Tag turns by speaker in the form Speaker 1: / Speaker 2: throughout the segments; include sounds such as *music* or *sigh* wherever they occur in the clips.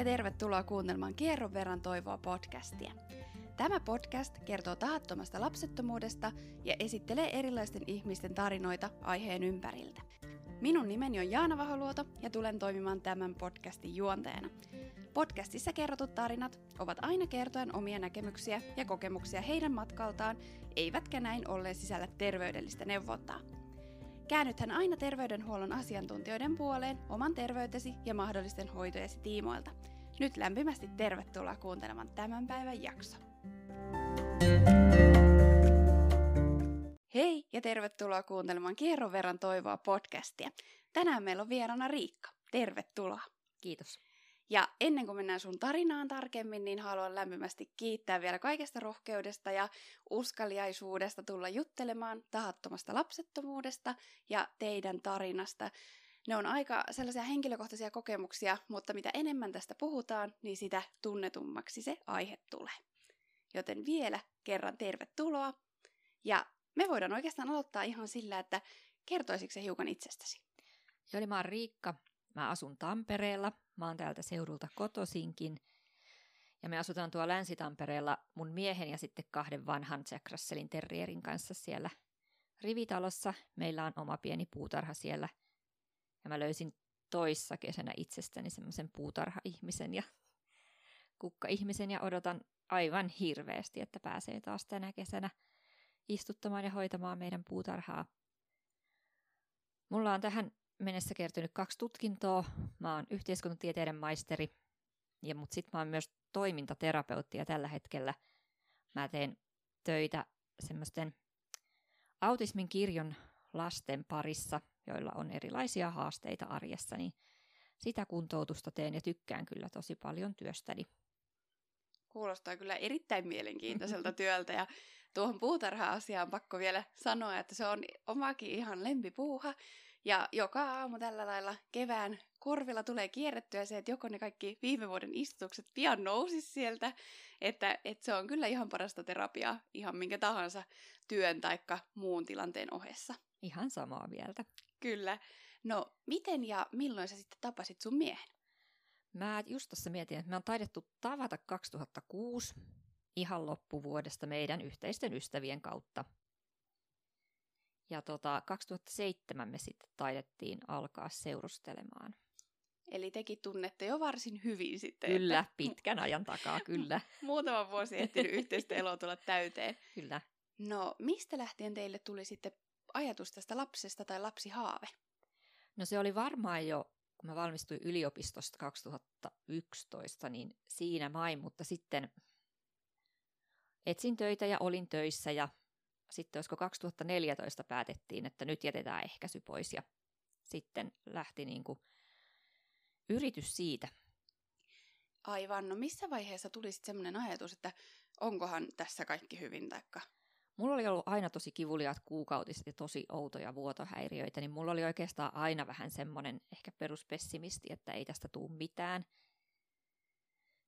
Speaker 1: ja tervetuloa kuuntelemaan Kierron verran toivoa podcastia. Tämä podcast kertoo tahattomasta lapsettomuudesta ja esittelee erilaisten ihmisten tarinoita aiheen ympäriltä. Minun nimeni on Jaana Vaholuoto ja tulen toimimaan tämän podcastin juonteena. Podcastissa kerrotut tarinat ovat aina kertoen omia näkemyksiä ja kokemuksia heidän matkaltaan, eivätkä näin ollen sisällä terveydellistä neuvontaa. Käännythän aina terveydenhuollon asiantuntijoiden puoleen oman terveytesi ja mahdollisten hoitojesi tiimoilta. Nyt lämpimästi tervetuloa kuuntelemaan tämän päivän jakso. Hei ja tervetuloa kuuntelemaan Kierron verran toivoa podcastia. Tänään meillä on vieraana Riikka. Tervetuloa.
Speaker 2: Kiitos.
Speaker 1: Ja ennen kuin mennään sun tarinaan tarkemmin, niin haluan lämpimästi kiittää vielä kaikesta rohkeudesta ja uskaliaisuudesta tulla juttelemaan tahattomasta lapsettomuudesta ja teidän tarinasta. Ne on aika sellaisia henkilökohtaisia kokemuksia, mutta mitä enemmän tästä puhutaan, niin sitä tunnetummaksi se aihe tulee. Joten vielä kerran tervetuloa. Ja me voidaan oikeastaan aloittaa ihan sillä, että kertoisitko se hiukan itsestäsi?
Speaker 2: Joo, eli mä oon Riikka. Mä asun Tampereella. Mä oon täältä seudulta kotosinkin. Ja me asutaan tuolla Länsi-Tampereella mun miehen ja sitten kahden vanhan Jack Russellin terrierin kanssa siellä rivitalossa. Meillä on oma pieni puutarha siellä. Ja mä löysin toissa kesänä itsestäni semmoisen puutarha-ihmisen ja kukka-ihmisen ja odotan aivan hirveästi, että pääsee taas tänä kesänä istuttamaan ja hoitamaan meidän puutarhaa. Mulla on tähän mennessä kertynyt kaksi tutkintoa. Mä oon yhteiskuntatieteiden maisteri, ja mut sit mä oon myös toimintaterapeutti ja tällä hetkellä mä teen töitä semmoisten autismin kirjon lasten parissa, joilla on erilaisia haasteita arjessa, niin sitä kuntoutusta teen ja tykkään kyllä tosi paljon työstäni.
Speaker 1: Kuulostaa kyllä erittäin mielenkiintoiselta *laughs* työltä ja tuohon puutarha-asiaan pakko vielä sanoa, että se on omakin ihan lempipuuha. Ja joka aamu tällä lailla kevään korvilla tulee kierrettyä se, että joko ne kaikki viime vuoden istutukset pian nousis sieltä, että, että se on kyllä ihan parasta terapiaa ihan minkä tahansa työn tai muun tilanteen ohessa.
Speaker 2: Ihan samaa mieltä.
Speaker 1: Kyllä. No, miten ja milloin sä sitten tapasit sun miehen?
Speaker 2: Mä just tuossa mietin, että me on taidettu tavata 2006 ihan loppuvuodesta meidän yhteisten ystävien kautta. Ja tota, 2007 me sitten taidettiin alkaa seurustelemaan.
Speaker 1: Eli tekin tunnette jo varsin hyvin sitten.
Speaker 2: Kyllä, että... pitkän ajan takaa, *laughs* kyllä.
Speaker 1: Muutama vuosi ehtinyt yhteistä eloa tulla täyteen.
Speaker 2: Kyllä.
Speaker 1: No, mistä lähtien teille tuli sitten ajatus tästä lapsesta tai lapsihaave?
Speaker 2: No se oli varmaan jo, kun mä valmistuin yliopistosta 2011, niin siinä main, mutta sitten etsin töitä ja olin töissä ja sitten olisiko 2014 päätettiin, että nyt jätetään ehkäisy pois ja sitten lähti niin kuin yritys siitä.
Speaker 1: Aivan, no missä vaiheessa tuli sitten semmoinen ajatus, että onkohan tässä kaikki hyvin taikka?
Speaker 2: Mulla oli ollut aina tosi kivuliaat kuukautiset ja tosi outoja vuotohäiriöitä, niin mulla oli oikeastaan aina vähän semmoinen ehkä peruspessimisti, että ei tästä tule mitään –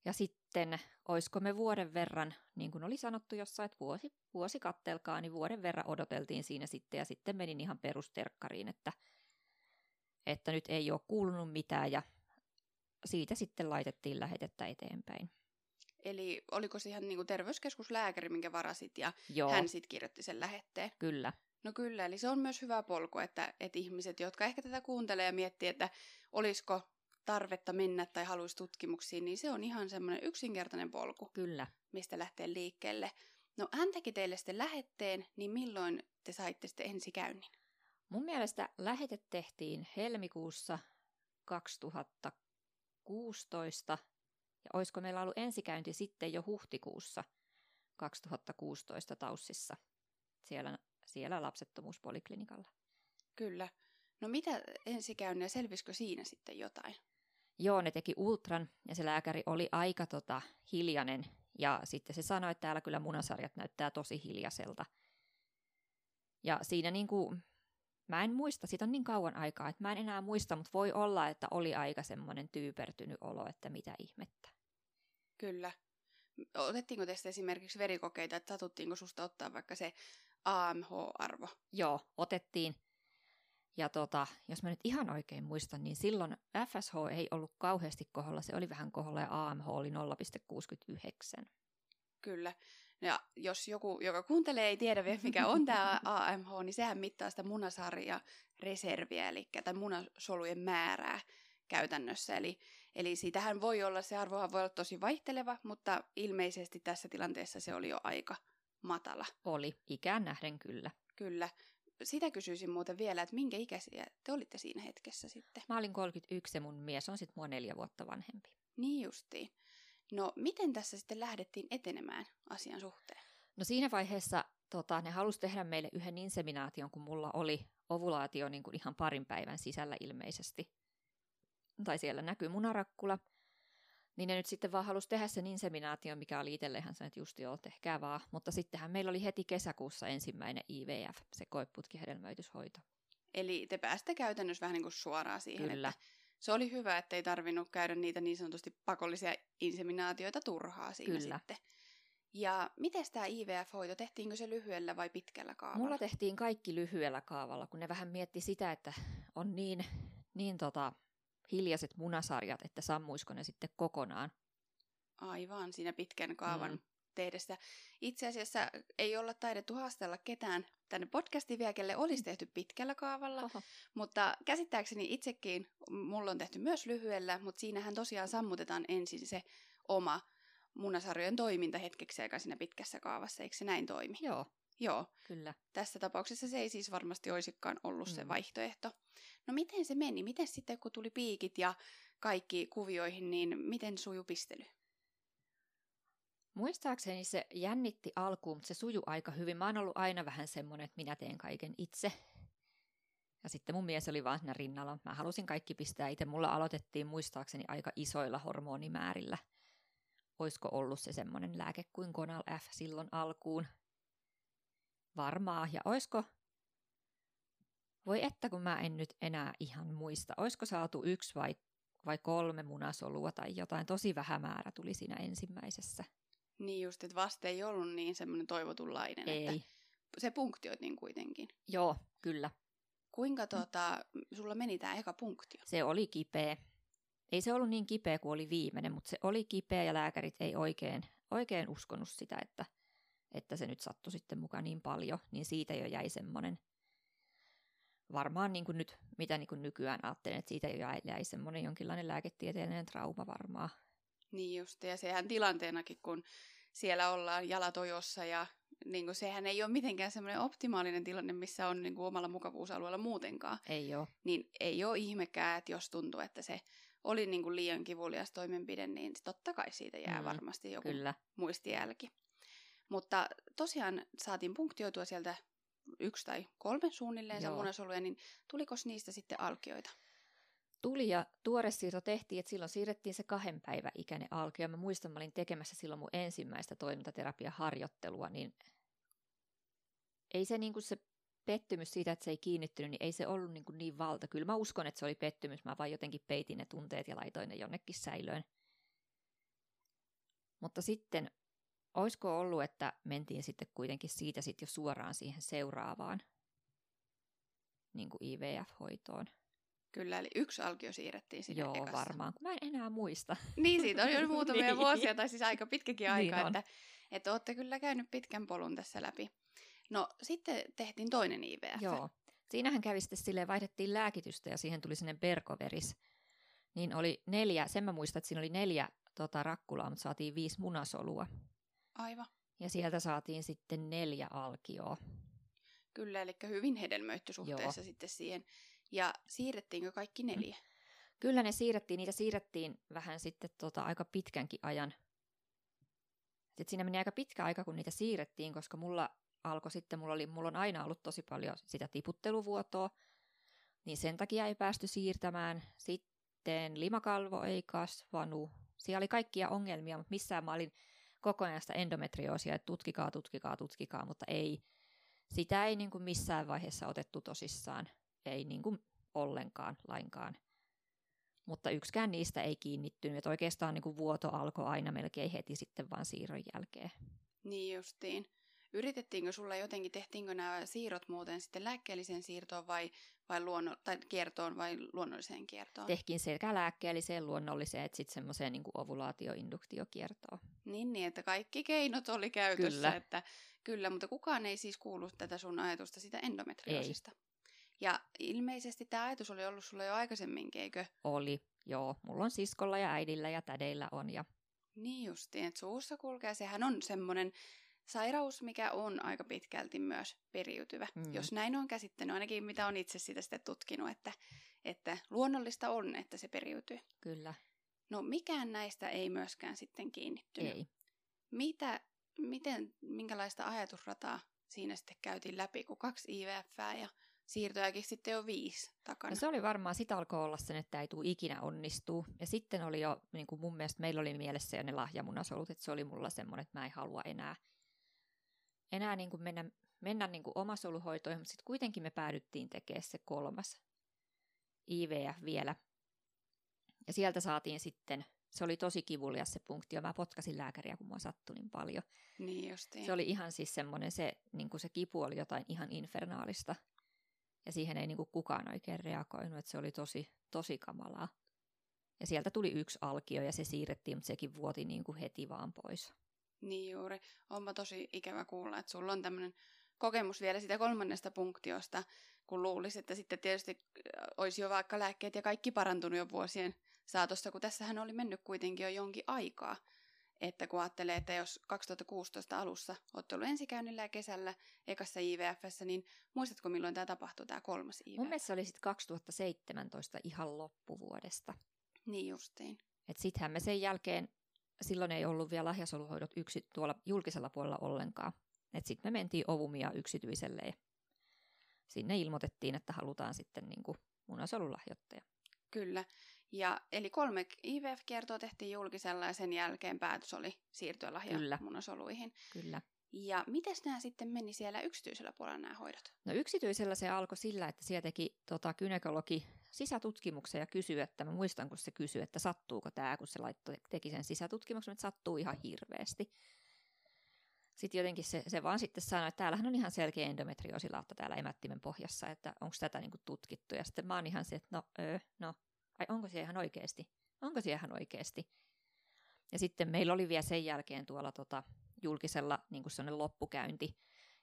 Speaker 2: ja sitten, oisko me vuoden verran, niin kuin oli sanottu jossain, että vuosi, vuosi kattelkaa, niin vuoden verran odoteltiin siinä sitten ja sitten menin ihan perusterkkariin, että, että nyt ei ole kuulunut mitään ja siitä sitten laitettiin lähetettä eteenpäin.
Speaker 1: Eli oliko se ihan niin kuin terveyskeskuslääkäri, minkä varasit ja Joo. hän sitten kirjoitti sen lähetteen?
Speaker 2: Kyllä.
Speaker 1: No kyllä, eli se on myös hyvä polku, että, että ihmiset, jotka ehkä tätä kuuntelee ja miettii, että olisiko tarvetta mennä tai haluaisi tutkimuksiin, niin se on ihan semmoinen yksinkertainen polku.
Speaker 2: Kyllä.
Speaker 1: Mistä lähtee liikkeelle. No hän teki teille sitten lähetteen, niin milloin te saitte sitten ensikäynnin?
Speaker 2: Mun mielestä lähete tehtiin helmikuussa 2016 ja olisiko meillä ollut ensikäynti sitten jo huhtikuussa 2016 Taussissa siellä, siellä lapsettomuuspoliklinikalla.
Speaker 1: Kyllä. No mitä ensikäynniä, selvisikö siinä sitten jotain?
Speaker 2: Joo, ne teki ultran ja se lääkäri oli aika tota, hiljainen ja sitten se sanoi, että täällä kyllä munasarjat näyttää tosi hiljaiselta. Ja siinä niin kuin, mä en muista, siitä on niin kauan aikaa, että mä en enää muista, mutta voi olla, että oli aika semmoinen tyypertynyt olo, että mitä ihmettä.
Speaker 1: Kyllä. Otettiinko teistä esimerkiksi verikokeita, että satuttiinko susta ottaa vaikka se AMH-arvo?
Speaker 2: Joo, otettiin. Ja tota, jos mä nyt ihan oikein muistan, niin silloin FSH ei ollut kauheasti koholla, se oli vähän koholla ja AMH oli 0,69.
Speaker 1: Kyllä. Ja jos joku, joka kuuntelee, ei tiedä vielä, mikä on tämä AMH, *laughs* niin sehän mittaa sitä munasarja reserviä, eli tai munasolujen määrää käytännössä. Eli, eli siitähän voi olla, se arvohan voi olla tosi vaihteleva, mutta ilmeisesti tässä tilanteessa se oli jo aika matala.
Speaker 2: Oli, ikään nähden kyllä.
Speaker 1: Kyllä. Sitä kysyisin muuten vielä, että minkä ikäisiä te olitte siinä hetkessä sitten?
Speaker 2: Mä olin 31 ja mun mies on sitten mua neljä vuotta vanhempi.
Speaker 1: Niin justiin. No miten tässä sitten lähdettiin etenemään asian suhteen?
Speaker 2: No siinä vaiheessa tota, ne halusi tehdä meille yhden inseminaation, kun mulla oli ovulaatio niin kuin ihan parin päivän sisällä ilmeisesti. Tai siellä näkyy munarakkula. Niin ne nyt sitten vaan halusi tehdä sen inseminaation, mikä oli itselleen sanoi, että just joo, tehkää vaan. Mutta sittenhän meillä oli heti kesäkuussa ensimmäinen IVF, se koeputkihedelmöityshoito.
Speaker 1: Eli te pääsitte käytännössä vähän niin kuin suoraan siihen,
Speaker 2: Kyllä.
Speaker 1: että se oli hyvä, että ei tarvinnut käydä niitä niin sanotusti pakollisia inseminaatioita turhaa siinä
Speaker 2: Kyllä.
Speaker 1: sitten. Ja miten tämä IVF-hoito, tehtiinkö se lyhyellä vai pitkällä kaavalla?
Speaker 2: Mulla tehtiin kaikki lyhyellä kaavalla, kun ne vähän mietti sitä, että on niin, niin tota, hiljaiset munasarjat, että sammuisiko ne sitten kokonaan.
Speaker 1: Aivan, siinä pitkän kaavan
Speaker 2: Mm.
Speaker 1: Tehdessä. Itse asiassa ei olla taidettu haastella ketään tänne podcastiin vielä, kelle olisi tehty pitkällä kaavalla,
Speaker 2: Oho.
Speaker 1: mutta käsittääkseni itsekin mulla on tehty myös lyhyellä, mutta siinähän tosiaan sammutetaan ensin se oma munasarjojen toiminta hetkeksi aikaa siinä pitkässä kaavassa, eikö se näin toimi?
Speaker 2: Joo,
Speaker 1: Joo,
Speaker 2: kyllä.
Speaker 1: tässä tapauksessa se ei siis varmasti olisikaan ollut mm. se vaihtoehto. No miten se meni? Miten sitten kun tuli piikit ja kaikki kuvioihin, niin miten suju pistely?
Speaker 2: Muistaakseni se jännitti alkuun, mutta se suju aika hyvin. Mä oon ollut aina vähän semmoinen, että minä teen kaiken itse. Ja sitten mun mies oli vaan siinä rinnalla. Mä halusin kaikki pistää itse. Mulla aloitettiin muistaakseni aika isoilla hormonimäärillä. Oisko ollut se semmoinen lääke kuin Conal F silloin alkuun? Varmaa. Ja oisko... Voi että kun mä en nyt enää ihan muista. Oisko saatu yksi vai, vai kolme munasolua tai jotain. Tosi vähä määrä tuli siinä ensimmäisessä.
Speaker 1: Niin just, että vaste ei ollut niin semmoinen toivotunlainen,
Speaker 2: Ei.
Speaker 1: että se punktioitiin kuitenkin.
Speaker 2: Joo, kyllä.
Speaker 1: Kuinka tota, sulla meni tämä eka punktio?
Speaker 2: Se oli kipeä. Ei se ollut niin kipeä kuin oli viimeinen, mutta se oli kipeä ja lääkärit ei oikein, oikein uskonut sitä, että, että se nyt sattui sitten mukaan niin paljon, niin siitä jo jäi semmoinen, varmaan niin kuin nyt, mitä niin kuin nykyään ajattelen, että siitä jo jäi, jäi semmoinen jonkinlainen lääketieteellinen trauma varmaan.
Speaker 1: Niin just, ja sehän tilanteenakin, kun siellä ollaan jalatojossa ja niin kuin, sehän ei ole mitenkään semmoinen optimaalinen tilanne, missä on niin kuin, omalla mukavuusalueella muutenkaan.
Speaker 2: Ei ole.
Speaker 1: Niin ei ole ihmekään, että jos tuntuu, että se oli niin kuin, liian kivulias toimenpide, niin totta kai siitä jää
Speaker 2: Mm,
Speaker 1: varmasti joku
Speaker 2: Kyllä.
Speaker 1: muistijälki. Mutta tosiaan saatiin punktioitua sieltä yksi tai kolme suunnilleen munasoluja, niin tuliko niistä sitten alkioita?
Speaker 2: Tuli ja tuore siirto tehtiin, että silloin siirrettiin se kahden päivän ikäinen alkio. Mä muistan, mä olin tekemässä silloin mun ensimmäistä toimintaterapiaharjoittelua, niin ei se, niin kuin se pettymys siitä, että se ei kiinnittynyt, niin ei se ollut niin, kuin niin valta. Kyllä mä uskon, että se oli pettymys. Mä vaan jotenkin peitin ne tunteet ja laitoin ne jonnekin säilöön. Mutta sitten, olisiko ollut, että mentiin sitten kuitenkin siitä sitten jo suoraan siihen seuraavaan niin kuin IVF-hoitoon.
Speaker 1: Kyllä, eli yksi alkio siirrettiin sinne
Speaker 2: Joo,
Speaker 1: ekassa.
Speaker 2: varmaan, kun mä en enää muista.
Speaker 1: Niin, siitä on jo muutamia *laughs*
Speaker 2: Niin.
Speaker 1: vuosia, tai siis aika pitkäkin
Speaker 2: Niin
Speaker 1: aika,
Speaker 2: on.
Speaker 1: että, että olette kyllä käynyt pitkän polun tässä läpi. No, sitten tehtiin toinen IVF.
Speaker 2: Joo. Siinähän kävi sitten silleen, vaihdettiin lääkitystä ja siihen tuli sinne berkoveris. Niin oli neljä, sen mä muistan, että siinä oli neljä tota, rakkulaa, mutta saatiin viisi munasolua.
Speaker 1: Aivan.
Speaker 2: Ja sieltä saatiin sitten neljä alkioa.
Speaker 1: Kyllä, eli hyvin hedelmöitty suhteessa
Speaker 2: Joo.
Speaker 1: sitten siihen. Ja siirrettiinkö kaikki neljä?
Speaker 2: Kyllä ne siirrettiin, niitä siirrettiin vähän sitten tota, aika pitkänkin ajan. Sitten siinä meni aika pitkä aika, kun niitä siirrettiin, koska mulla alkoi sitten, mulla, oli, mulla on aina ollut tosi paljon sitä tiputteluvuotoa, niin sen takia ei päästy siirtämään. Sitten limakalvo ei kasvanut. Siellä oli kaikkia ongelmia, mutta missään mä olin koko ajan sitä endometrioosia, että tutkikaa, tutkikaa, tutkikaa, mutta ei. Sitä ei niin kuin missään vaiheessa otettu tosissaan, ei niin kuin ollenkaan, lainkaan. Mutta yksikään niistä ei kiinnittynyt, että oikeastaan niin kuin vuoto alkoi aina melkein heti sitten vaan siirron jälkeen.
Speaker 1: Niin justiin. Yritettiinkö sulla jotenkin, tehtiinkö nämä siirrot muuten sitten lääkkeelliseen siirtoon vai vai luonno- tai kiertoon vai luonnolliseen kiertoon?
Speaker 2: Tehtiin sekä lääkkeelliseen, luonnolliseen, että sitten semmoiseen niin ovulaatioinduktiokiertoon.
Speaker 1: Niin, niin, että kaikki keinot oli käytössä.
Speaker 2: Kyllä.
Speaker 1: Että, kyllä, mutta kukaan ei siis kuulu tätä sun ajatusta sitä endometrioosista. Ei. Ja ilmeisesti tämä ajatus oli ollut sulla jo aikaisemminkin, eikö?
Speaker 2: Oli, joo. Mulla on siskolla ja äidillä ja tädeillä on. Ja...
Speaker 1: Niin justiin, että suussa kulkee. Sehän on semmoinen sairaus, mikä on aika pitkälti myös periytyvä. Mm. Jos näin on käsittänyt, ainakin mitä on itse sitä sitten tutkinut, että, että luonnollista on, että se periytyy.
Speaker 2: Kyllä.
Speaker 1: No mikään näistä ei myöskään sitten kiinnittynyt.
Speaker 2: Ei.
Speaker 1: Mitä, miten, minkälaista ajatusrataa siinä sitten käytiin läpi, kun kaksi IVF ja siirtojakin sitten jo viisi takana.
Speaker 2: No se oli varmaan, sitä alkoi olla sen, että ei tule ikinä onnistuu. Ja sitten oli jo, niin kuin mun mielestä meillä oli mielessä jo ne lahjamunasolut, että se oli mulla semmoinen, että mä en halua enää, enää niin kuin mennä, mennä niin kuin omasoluhoitoihin, mutta sitten kuitenkin me päädyttiin tekemään se kolmas IVF vielä. Ja sieltä saatiin sitten, se oli tosi kivulias se punktio, mä potkasin lääkäriä, kun mua sattui niin paljon.
Speaker 1: Niin justiin.
Speaker 2: Se oli ihan siis semmoinen, se, niin kuin se kipu oli jotain ihan infernaalista. Ja siihen ei niin kuin kukaan oikein reagoinut, että se oli tosi, tosi kamalaa. Ja sieltä tuli yksi alkio ja se siirrettiin, mutta sekin vuoti niin kuin heti vaan pois.
Speaker 1: Niin juuri. Onpa tosi ikävä kuulla, että sulla on tämmöinen kokemus vielä sitä kolmannesta punktiosta, kun luulisi, että sitten tietysti äh, olisi jo vaikka lääkkeet ja kaikki parantunut jo vuosien saatossa, kun tässähän oli mennyt kuitenkin jo jonkin aikaa. Että kun ajattelee, että jos 2016 alussa olet ollut ensikäynnillä ja kesällä ekassa IVFssä, niin muistatko milloin tämä tapahtui, tämä kolmas IVF?
Speaker 2: Mun mielestä se oli sitten 2017 ihan loppuvuodesta.
Speaker 1: Niin justiin.
Speaker 2: Et sittenhän me sen jälkeen, silloin ei ollut vielä lahjasoluhoidot yksi, tuolla julkisella puolella ollenkaan. Et sitten me mentiin Ovumia yksityiselle ja sinne ilmoitettiin, että halutaan sitten niinku munasolulahjoittaja.
Speaker 1: Kyllä. Ja, eli kolme IVF-kiertoa tehtiin julkisella ja sen jälkeen päätös oli siirtyä lahjamunasoluihin.
Speaker 2: Kyllä.
Speaker 1: Ja miten nämä sitten meni siellä yksityisellä puolella nämä hoidot?
Speaker 2: No yksityisellä se alkoi sillä, että siellä teki tota, kynekologi sisätutkimuksen ja kysyi, että mä muistan kun se kysyi, että sattuuko tämä, kun se laittoi, teki sen sisätutkimuksen, että sattuu ihan hirveästi. Sitten jotenkin se, se vaan sitten sanoi, että täällähän on ihan selkeä endometrioosilautta täällä emättimen pohjassa, että onko tätä niinku tutkittu. Ja sitten mä oon ihan se, että no, öö, no, ai onko se ihan oikeasti? Onko se ihan oikeasti? Ja sitten meillä oli vielä sen jälkeen tuolla tota, julkisella niin kuin loppukäynti,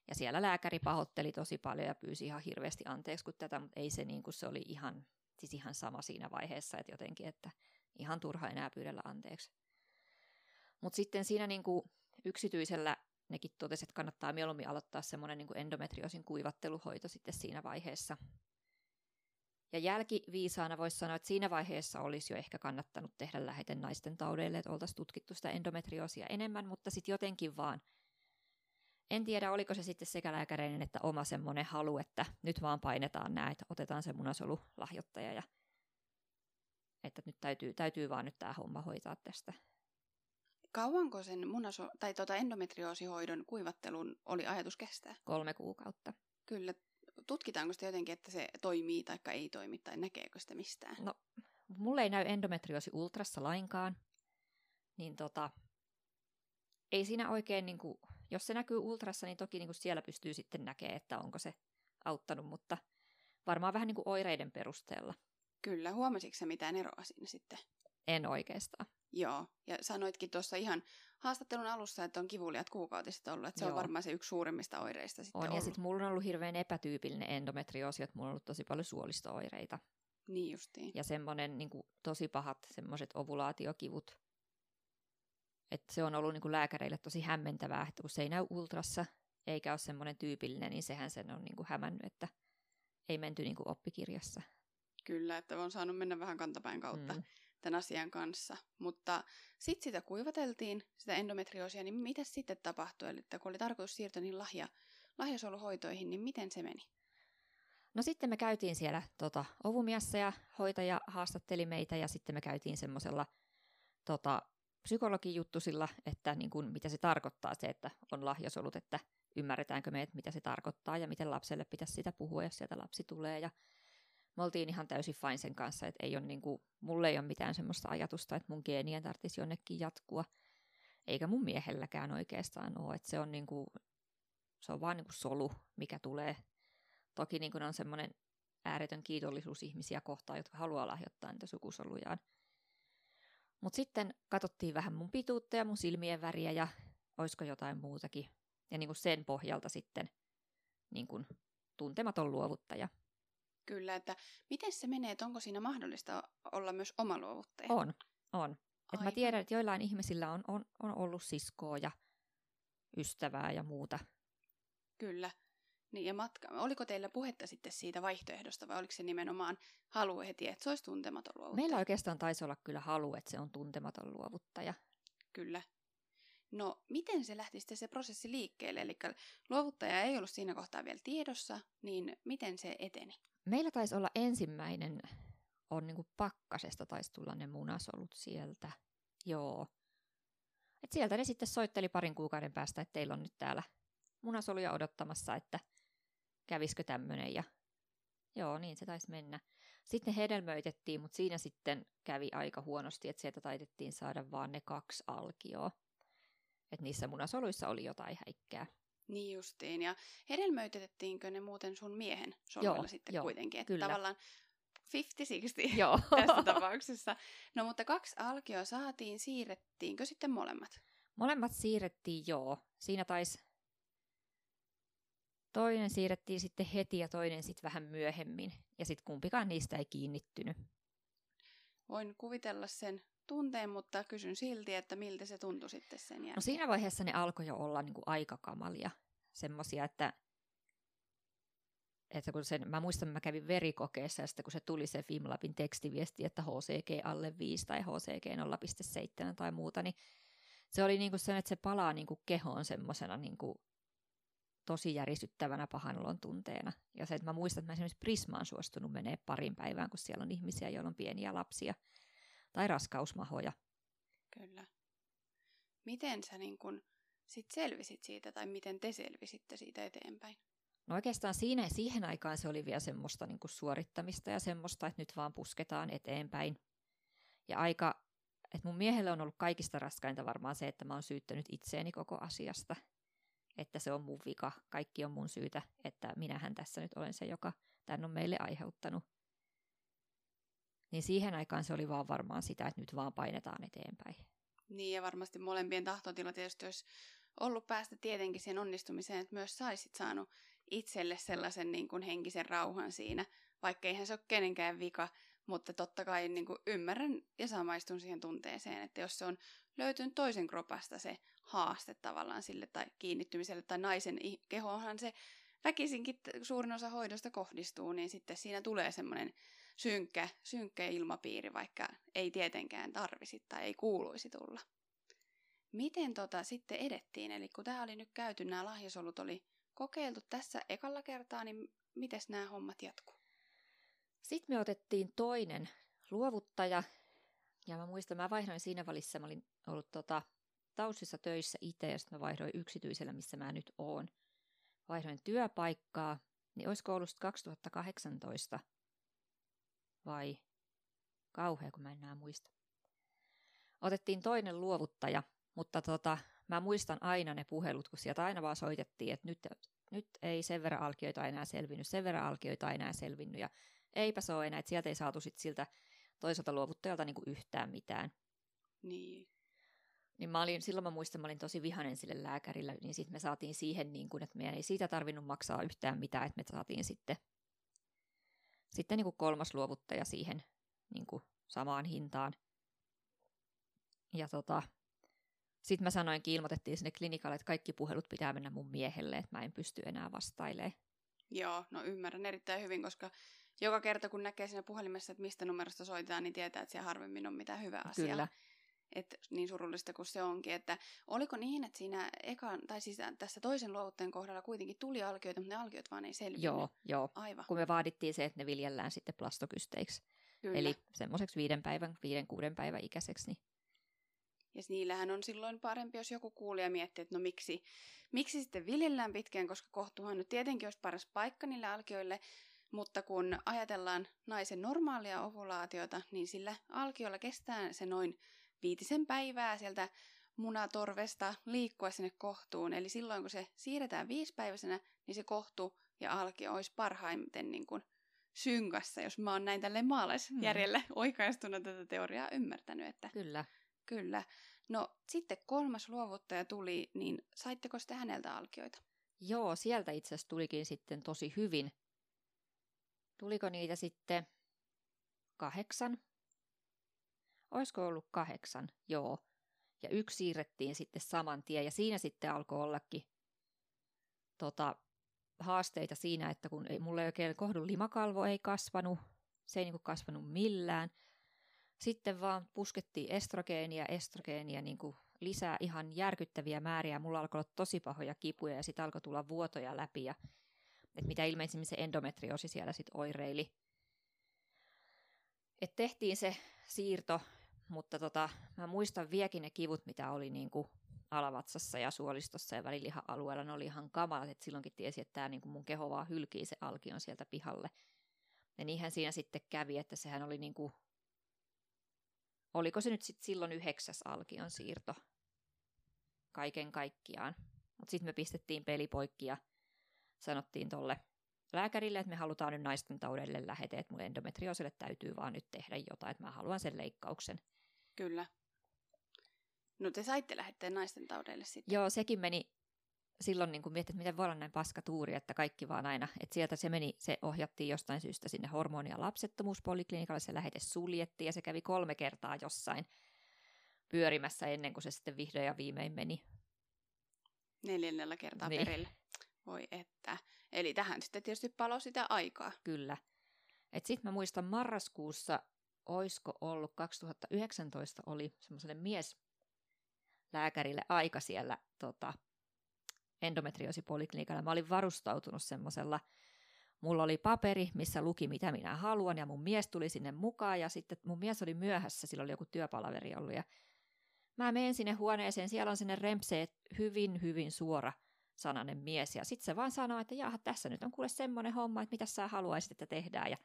Speaker 2: ja siellä lääkäri pahoitteli tosi paljon ja pyysi ihan hirveästi anteeksi kuin tätä, mutta ei se niin kuin se oli ihan, siis ihan sama siinä vaiheessa, että jotenkin, että ihan turha enää pyydellä anteeksi. Mutta sitten siinä niin kuin yksityisellä nekin totesi, että kannattaa mieluummin aloittaa semmoinen niin endometrioosin kuivatteluhoito sitten siinä vaiheessa. Ja jälkiviisaana voisi sanoa, että siinä vaiheessa olisi jo ehkä kannattanut tehdä lähete naisten taudeille, että oltaisiin tutkittu sitä endometrioosia enemmän, mutta sitten jotenkin vaan, en tiedä oliko se sitten sekä lääkäreinen että oma semmoinen halu, että nyt vaan painetaan nämä, että otetaan se munasolulahjoittaja ja että nyt täytyy, täytyy vaan nyt tämä homma hoitaa tästä.
Speaker 1: Kauanko sen munaso- tai tuota endometrioosihoidon kuivattelun oli ajatus kestää?
Speaker 2: Kolme kuukautta.
Speaker 1: Kyllä. Tutkitaanko sitä jotenkin, että se toimii tai ei toimi, tai näkeekö sitä mistään?
Speaker 2: No, mulle ei näy endometrioosi ultrassa lainkaan, niin tota, ei siinä oikein, niin kuin, jos se näkyy ultrassa, niin toki niin kuin siellä pystyy sitten näkemään, että onko se auttanut, mutta varmaan vähän niin kuin oireiden perusteella.
Speaker 1: Kyllä, huomasitko se mitään eroa siinä sitten?
Speaker 2: En oikeastaan.
Speaker 1: Joo, ja sanoitkin tuossa ihan haastattelun alussa, että on kivuliat kuukautiset ollut, että se Joo. on varmaan se yksi suurimmista oireista sitten
Speaker 2: On,
Speaker 1: ollut.
Speaker 2: ja sitten mulla on ollut hirveän epätyypillinen endometrioosi, että mulla on ollut tosi paljon suolisto-oireita.
Speaker 1: Niin justiin.
Speaker 2: Ja semmoinen niin kuin, tosi pahat semmoiset ovulaatiokivut. Että se on ollut niin kuin lääkäreille tosi hämmentävää, että kun se ei näy ultrassa, eikä ole semmoinen tyypillinen, niin sehän sen on niin kuin hämännyt, että ei menty niin kuin oppikirjassa.
Speaker 1: Kyllä, että on saanut mennä vähän kantapäin kautta. Mm tämän asian kanssa. Mutta sitten sitä kuivateltiin, sitä endometrioosia, niin mitä sitten tapahtui? Eli kun oli tarkoitus siirtyä niin lahja, lahjasoluhoitoihin, niin miten se meni?
Speaker 2: No sitten me käytiin siellä tota, ovumiassa ja hoitaja haastatteli meitä ja sitten me käytiin semmoisella tota, psykologijuttusilla, että niin kun, mitä se tarkoittaa se, että on lahjasolut, että ymmärretäänkö me, että mitä se tarkoittaa ja miten lapselle pitäisi sitä puhua, jos sieltä lapsi tulee ja me oltiin ihan täysin fine sen kanssa, että ei ole niinku, mulle ei ole mitään semmoista ajatusta, että mun geenien tarvitsisi jonnekin jatkua. Eikä mun miehelläkään oikeastaan ole, että se on, niinku, se on vaan niinku solu, mikä tulee. Toki niinku on semmoinen ääretön kiitollisuus ihmisiä kohtaan, jotka haluaa lahjoittaa niitä sukusolujaan. Mutta sitten katsottiin vähän mun pituutta ja mun silmien väriä ja olisiko jotain muutakin. Ja niin kuin sen pohjalta sitten niin kuin tuntematon luovuttaja.
Speaker 1: Kyllä, että miten se menee, että onko siinä mahdollista olla myös oma luovuttaja?
Speaker 2: On, on. Et mä tiedän, että joillain ihmisillä on, on, on ollut siskoa ja ystävää ja muuta.
Speaker 1: Kyllä. Niin, ja matka, oliko teillä puhetta sitten siitä vaihtoehdosta vai oliko se nimenomaan halu heti, että se olisi tuntematon luovuttaja?
Speaker 2: Meillä oikeastaan taisi olla kyllä halu, että se on tuntematon luovuttaja.
Speaker 1: Kyllä. No, miten se lähti sitten se prosessi liikkeelle? Eli luovuttaja ei ollut siinä kohtaa vielä tiedossa, niin miten se eteni?
Speaker 2: Meillä taisi olla ensimmäinen, on niin kuin pakkasesta taisi tulla ne munasolut sieltä. Joo. Et sieltä ne sitten soitteli parin kuukauden päästä, että teillä on nyt täällä munasoluja odottamassa, että kävisikö tämmöinen. Ja joo, niin se taisi mennä. Sitten ne hedelmöitettiin, mutta siinä sitten kävi aika huonosti, että sieltä taitettiin saada vaan ne kaksi alkioa. Että niissä munasoluissa oli jotain häikkää.
Speaker 1: Niin justiin. Ja hedelmöitettiinkö ne muuten sun miehen soluilla joo, sitten joo, kuitenkin? Että kyllä. tavallaan 50-60 *laughs* Joo. *laughs* tässä tapauksessa. No mutta kaksi alkioa saatiin, siirrettiinkö sitten molemmat?
Speaker 2: Molemmat siirrettiin, joo. Siinä taisi toinen siirrettiin sitten heti ja toinen sitten vähän myöhemmin. Ja sitten kumpikaan niistä ei kiinnittynyt.
Speaker 1: Voin kuvitella sen tunteen, mutta kysyn silti, että miltä se tuntui sitten sen jälkeen.
Speaker 2: No siinä vaiheessa ne alkoi jo olla niin kuin aika kamalia. Semmoisia, että, että kun sen, mä muistan, mä kävin verikokeessa ja sitten kun se tuli se Fimlabin tekstiviesti, että HCG alle 5 tai HCG 0,7 tai muuta, niin se oli niin kuin sen, että se palaa niin kuin kehoon semmoisena niin kuin tosi järisyttävänä pahanolon tunteena. Ja se, että mä muistan, että mä esimerkiksi Prismaan suostunut menee parin päivään, kun siellä on ihmisiä, joilla on pieniä lapsia tai raskausmahoja.
Speaker 1: Kyllä. Miten sä niin kun sit selvisit siitä, tai miten te selvisitte siitä eteenpäin?
Speaker 2: No oikeastaan siinä, siihen aikaan se oli vielä semmoista niin kuin suorittamista ja semmoista, että nyt vaan pusketaan eteenpäin. Ja aika, että mun miehelle on ollut kaikista raskainta varmaan se, että mä oon syyttänyt itseeni koko asiasta – että se on mun vika, kaikki on mun syytä, että minähän tässä nyt olen se, joka tämän on meille aiheuttanut. Niin siihen aikaan se oli vaan varmaan sitä, että nyt vaan painetaan eteenpäin.
Speaker 1: Niin ja varmasti molempien tahtotila tietysti olisi ollut päästä tietenkin siihen onnistumiseen, että myös saisit saanut itselle sellaisen niin kuin henkisen rauhan siinä, vaikka eihän se ole kenenkään vika, mutta totta kai niin kuin ymmärrän ja samaistun siihen tunteeseen, että jos se on löytynyt toisen kropasta se haaste tavallaan sille tai kiinnittymiselle tai naisen kehoonhan se väkisinkin suurin osa hoidosta kohdistuu, niin sitten siinä tulee semmoinen synkkä, synkkä ilmapiiri, vaikka ei tietenkään tarvisi tai ei kuuluisi tulla. Miten tota sitten edettiin? Eli kun tämä oli nyt käyty, nämä lahjasolut oli kokeiltu tässä ekalla kertaa, niin miten nämä hommat jatkuu?
Speaker 2: Sitten me otettiin toinen luovuttaja, ja mä muistan, mä vaihdoin siinä välissä, mä olin ollut tota, Taussissa töissä itse, ja sitten mä vaihdoin yksityisellä, missä mä nyt oon. Vaihdoin työpaikkaa, niin olisiko ollut 2018 vai kauhea, kun mä en enää muista. Otettiin toinen luovuttaja, mutta tota, mä muistan aina ne puhelut, kun sieltä aina vaan soitettiin, että nyt, nyt ei sen verran alkioita enää selvinnyt, sen verran alkioita enää selvinnyt, ja eipä se ole enää, että sieltä ei saatu sit siltä toiselta luovuttajalta niinku yhtään mitään.
Speaker 1: Niin.
Speaker 2: Niin mä olin, silloin mä muistan, mä olin tosi vihanen sille lääkärille, niin sitten me saatiin siihen, niin kuin, että meidän ei siitä tarvinnut maksaa yhtään mitään, että me saatiin sitten, sitten niin kuin kolmas luovuttaja siihen niin kuin samaan hintaan. Ja tota, sitten mä sanoin, ilmoitettiin sinne klinikalle, että kaikki puhelut pitää mennä mun miehelle, että mä en pysty enää vastailemaan.
Speaker 1: Joo, no ymmärrän erittäin hyvin, koska joka kerta kun näkee siinä puhelimessa, että mistä numerosta soitetaan, niin tietää, että siellä harvemmin on mitään hyvää asiaa.
Speaker 2: Kyllä.
Speaker 1: Et niin surullista kuin se onkin. Että oliko niin, että siinä ekan, tai siis tässä toisen luovuttajan kohdalla kuitenkin tuli alkioita, mutta ne alkiot vaan ei selvinnyt?
Speaker 2: Joo, joo. Aivan. Kun me vaadittiin se, että ne viljellään sitten plastokysteiksi. Kyllä. Eli semmoiseksi viiden päivän, viiden, kuuden päivän ikäiseksi. Niin
Speaker 1: ja niillähän on silloin parempi, jos joku kuulija miettii, että no miksi, miksi sitten viljellään pitkään, koska kohtuuhan nyt tietenkin olisi paras paikka niille alkioille, mutta kun ajatellaan naisen normaalia ovulaatiota, niin sillä alkiolla kestää se noin viitisen päivää sieltä munatorvesta liikkua sinne kohtuun. Eli silloin kun se siirretään viisipäiväisenä, niin se kohtu ja alkio olisi parhaimmiten niin kuin synkassa, jos mä oon näin tälle maalaisjärjelle hmm. oikaistuna tätä teoriaa ymmärtänyt. Että
Speaker 2: Kyllä.
Speaker 1: Kyllä. No sitten kolmas luovuttaja tuli, niin saitteko sitten häneltä alkioita?
Speaker 2: Joo, sieltä itse asiassa tulikin sitten tosi hyvin. Tuliko niitä sitten kahdeksan? Olisiko ollut kahdeksan? Joo. Ja yksi siirrettiin sitten saman tien ja siinä sitten alkoi ollakin tota, haasteita siinä, että kun ei, mulla ei oikein kohdun limakalvo ei kasvanut, se ei niinku kasvanut millään. Sitten vaan puskettiin estrogeenia, estrogeenia niinku lisää ihan järkyttäviä määriä. Mulla alkoi olla tosi pahoja kipuja ja sitten alkoi tulla vuotoja läpi ja et mitä ilmeisimmin se endometriosi siellä sitten oireili. Et tehtiin se siirto, mutta tota, mä muistan viekin ne kivut, mitä oli niinku alavatsassa ja suolistossa ja väliliha-alueella. Ne oli ihan kamalat, että silloinkin tiesi, että tämä niinku mun keho vaan hylkii se alkion sieltä pihalle. Ja niinhän siinä sitten kävi, että sehän oli niinku, oliko se nyt sitten silloin yhdeksäs alkion siirto kaiken kaikkiaan. Mutta sitten me pistettiin peli poikki ja sanottiin tolle lääkärille, että me halutaan nyt naisten taudelle lähete, että mun endometriosille täytyy vaan nyt tehdä jotain, että mä haluan sen leikkauksen.
Speaker 1: Kyllä. No te saitte lähetteen naisten taudeille sitten.
Speaker 2: Joo, sekin meni silloin niin miettii, että miten voi olla näin paska tuuri, että kaikki vaan aina, että sieltä se meni, se ohjattiin jostain syystä sinne hormoni- ja lapsettomuuspoliklinikalle, se lähete suljettiin ja se kävi kolme kertaa jossain pyörimässä ennen kuin se sitten vihdoin ja viimein meni.
Speaker 1: Neljännellä kertaa niin. perille. Voi että. Eli tähän sitten tietysti palo sitä aikaa.
Speaker 2: Kyllä. Sitten mä muistan marraskuussa, oisko ollut 2019, oli semmoiselle mies lääkärille aika siellä tota, endometriosipoliklinikalla. Mä olin varustautunut semmoisella, mulla oli paperi, missä luki mitä minä haluan ja mun mies tuli sinne mukaan ja sitten mun mies oli myöhässä, sillä oli joku työpalaveri ollut ja mä menen sinne huoneeseen, siellä on sinne rempseet hyvin, hyvin suora sananen mies ja sitten se vaan sanoo, että jaha, tässä nyt on kuule semmoinen homma, että mitä sä haluaisit, että tehdään ja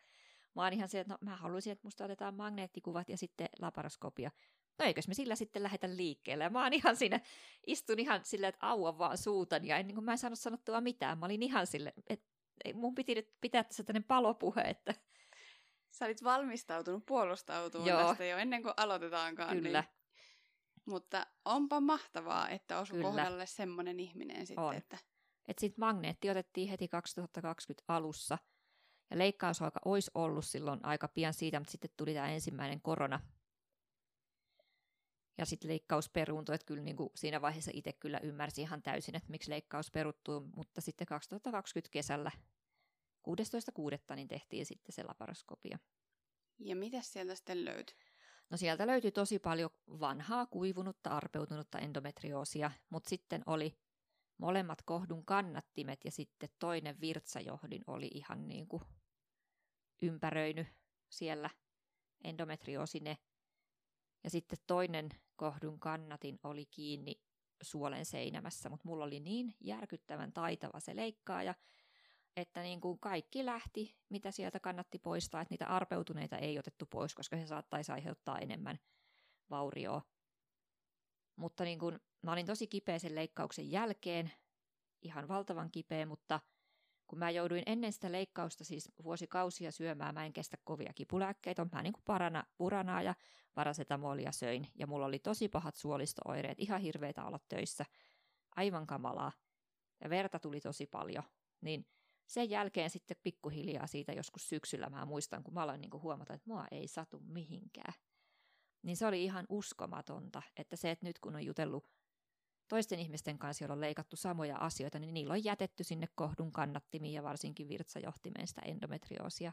Speaker 2: Mä oon ihan se, että no, mä haluaisin, että musta otetaan magneettikuvat ja sitten laparoskopia no eikös me sillä sitten lähetä liikkeelle. Ja mä oon ihan siinä, istun ihan silleen, että auan vaan suutani ja niin kuin mä en saanut sanottua mitään. Mä olin ihan sille, että mun piti nyt pitää tässä tämmöinen palopuhe, että...
Speaker 1: Sä olit valmistautunut puolustautumaan Joo. tästä jo ennen kuin aloitetaankaan.
Speaker 2: Kyllä. Niin.
Speaker 1: Mutta onpa mahtavaa, että osui Kyllä. kohdalle semmoinen ihminen sitten,
Speaker 2: on.
Speaker 1: että...
Speaker 2: Et sitten magneetti otettiin heti 2020 alussa. Ja leikkausaika olisi ollut silloin aika pian siitä, mutta sitten tuli tämä ensimmäinen korona, ja sitten leikkaus peruuntui, että kyllä niin kuin siinä vaiheessa itse kyllä ymmärsi ihan täysin, että miksi leikkaus peruttuu, mutta sitten 2020 kesällä 16.6. niin tehtiin sitten se laparoskopia.
Speaker 1: Ja mitä sieltä sitten löytyi?
Speaker 2: No sieltä löytyi tosi paljon vanhaa, kuivunutta, arpeutunutta endometrioosia, mutta sitten oli molemmat kohdun kannattimet ja sitten toinen virtsajohdin oli ihan niin kuin ympäröinyt siellä endometrioosine. Ja sitten toinen kohdun kannatin oli kiinni suolen seinämässä, mutta mulla oli niin järkyttävän taitava se leikkaaja, että niin kuin kaikki lähti, mitä sieltä kannatti poistaa, että niitä arpeutuneita ei otettu pois, koska se saattaisi aiheuttaa enemmän vaurioa. Mutta niin kuin, mä olin tosi kipeä sen leikkauksen jälkeen, ihan valtavan kipeä, mutta – kun mä jouduin ennen sitä leikkausta siis vuosikausia syömään, mä en kestä kovia kipulääkkeitä, mä niin kuin parana, puranaa ja parasetamolia söin, ja mulla oli tosi pahat suolistooireet, ihan hirveitä olla töissä, aivan kamalaa, ja verta tuli tosi paljon, niin sen jälkeen sitten pikkuhiljaa siitä joskus syksyllä mä muistan, kun mä aloin niin kuin huomata, että mua ei satu mihinkään. Niin se oli ihan uskomatonta, että se, että nyt kun on jutellut toisten ihmisten kanssa, joilla on leikattu samoja asioita, niin niillä on jätetty sinne kohdun kannattimiin ja varsinkin virtsajohtimeen sitä endometrioosia.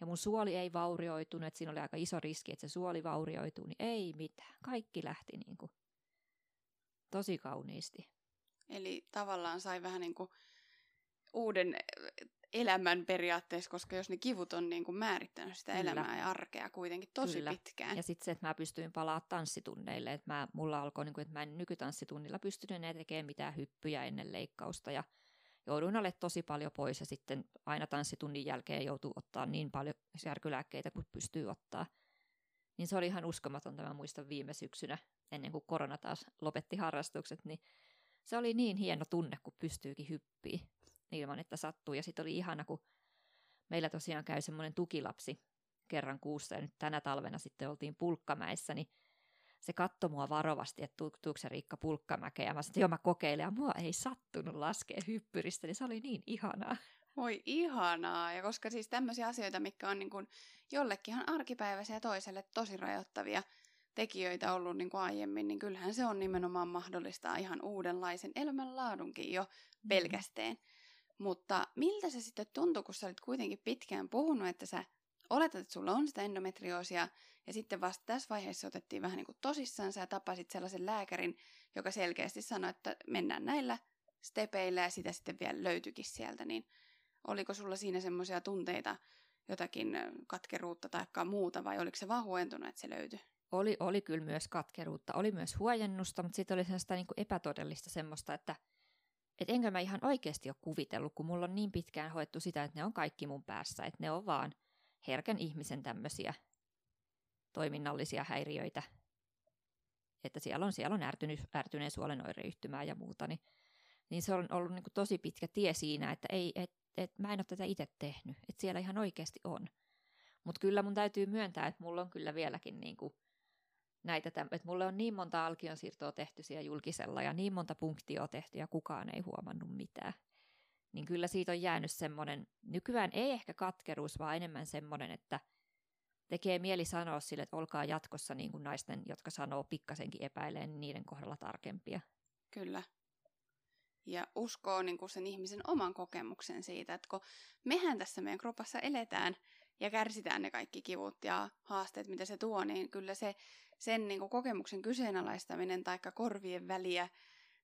Speaker 2: Ja mun suoli ei vaurioitunut, että siinä oli aika iso riski, että se suoli vaurioituu, niin ei mitään. Kaikki lähti niin kuin tosi kauniisti.
Speaker 1: Eli tavallaan sai vähän niin kuin uuden elämän periaatteessa, koska jos ne kivut on niin kuin määrittänyt sitä Kyllä. elämää ja arkea kuitenkin tosi Kyllä. pitkään.
Speaker 2: Ja sitten se, että mä pystyin palaa tanssitunneille, että mä, mulla alkoi, niin kuin, että mä en nykytanssitunnilla pystynyt enää tekemään mitään hyppyjä ennen leikkausta ja jouduin olemaan tosi paljon pois ja sitten aina tanssitunnin jälkeen joutuu ottaa niin paljon särkylääkkeitä kuin pystyy ottaa. Niin se oli ihan uskomatonta, mä muistan viime syksynä, ennen kuin korona taas lopetti harrastukset, niin se oli niin hieno tunne, kun pystyykin hyppiä ilman, että sattuu. Ja sitten oli ihana, kun meillä tosiaan käy semmoinen tukilapsi kerran kuussa, ja nyt tänä talvena sitten oltiin Pulkkamäessä, niin se katsoi mua varovasti, että tuutko se Riikka Pulkkamäkeä, ja mä sanoin, että joo mä kokeilen, ja mua ei sattunut laskea hyppyristä, niin se oli niin ihanaa.
Speaker 1: Voi ihanaa, ja koska siis tämmöisiä asioita, mikä on niin kuin jollekin ihan arkipäiväisiä ja toiselle tosi rajoittavia tekijöitä ollut niin kuin aiemmin, niin kyllähän se on nimenomaan mahdollistaa ihan uudenlaisen elämänlaadunkin jo mm. pelkästään. Mm. Mutta miltä se sitten tuntui, kun sä olit kuitenkin pitkään puhunut, että sä oletat, että sulla on sitä endometrioosia, ja sitten vasta tässä vaiheessa otettiin vähän niin kuin tosissaan, sä tapasit sellaisen lääkärin, joka selkeästi sanoi, että mennään näillä stepeillä, ja sitä sitten vielä löytyikin sieltä, niin oliko sulla siinä semmoisia tunteita, jotakin katkeruutta tai muuta, vai oliko se vaan huentunut, että se löytyi?
Speaker 2: Oli, oli kyllä myös katkeruutta, oli myös huojennusta, mutta sitten oli sellaista niin kuin epätodellista semmoista, että et enkö mä ihan oikeasti ole kuvitellut, kun mulla on niin pitkään hoettu sitä, että ne on kaikki mun päässä, että ne on vaan herkän ihmisen tämmöisiä toiminnallisia häiriöitä, että siellä on, siellä on ärtynyt, ärtyneen suolen oireyhtymää ja muuta, niin, niin se on ollut niin kuin tosi pitkä tie siinä, että ei, et, et mä en ole tätä itse tehnyt, että siellä ihan oikeasti on. Mutta kyllä mun täytyy myöntää, että mulla on kyllä vieläkin niin kuin näitä, että mulle on niin monta alkion siirtoa tehty siellä julkisella ja niin monta punktioa tehty ja kukaan ei huomannut mitään. Niin kyllä siitä on jäänyt semmoinen, nykyään ei ehkä katkeruus, vaan enemmän semmoinen, että tekee mieli sanoa sille, että olkaa jatkossa niin kuin naisten, jotka sanoo pikkasenkin epäileen, niin niiden kohdalla tarkempia.
Speaker 1: Kyllä. Ja uskoo niin kuin sen ihmisen oman kokemuksen siitä, että kun mehän tässä meidän kropassa eletään ja kärsitään ne kaikki kivut ja haasteet, mitä se tuo, niin kyllä se sen niin kuin kokemuksen kyseenalaistaminen tai korvien väliä,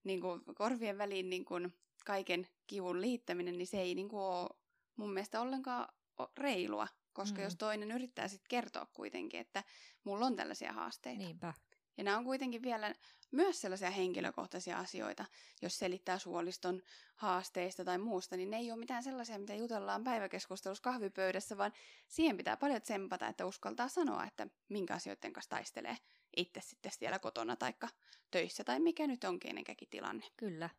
Speaker 1: niin kuin, korvien väliin niin kuin kaiken kivun liittäminen, niin se ei niin kuin ole mun mielestä ollenkaan reilua, koska mm. jos toinen yrittää sitten kertoa kuitenkin, että mulla on tällaisia haasteita.
Speaker 2: Niinpä.
Speaker 1: Ja nämä on kuitenkin vielä myös sellaisia henkilökohtaisia asioita, jos selittää suoliston haasteista tai muusta, niin ne ei ole mitään sellaisia, mitä jutellaan päiväkeskustelussa kahvipöydässä, vaan siihen pitää paljon tsempata, että uskaltaa sanoa, että minkä asioiden kanssa taistelee itse sitten siellä kotona tai töissä tai mikä nyt on kenenkäkin tilanne.
Speaker 2: Kyllä,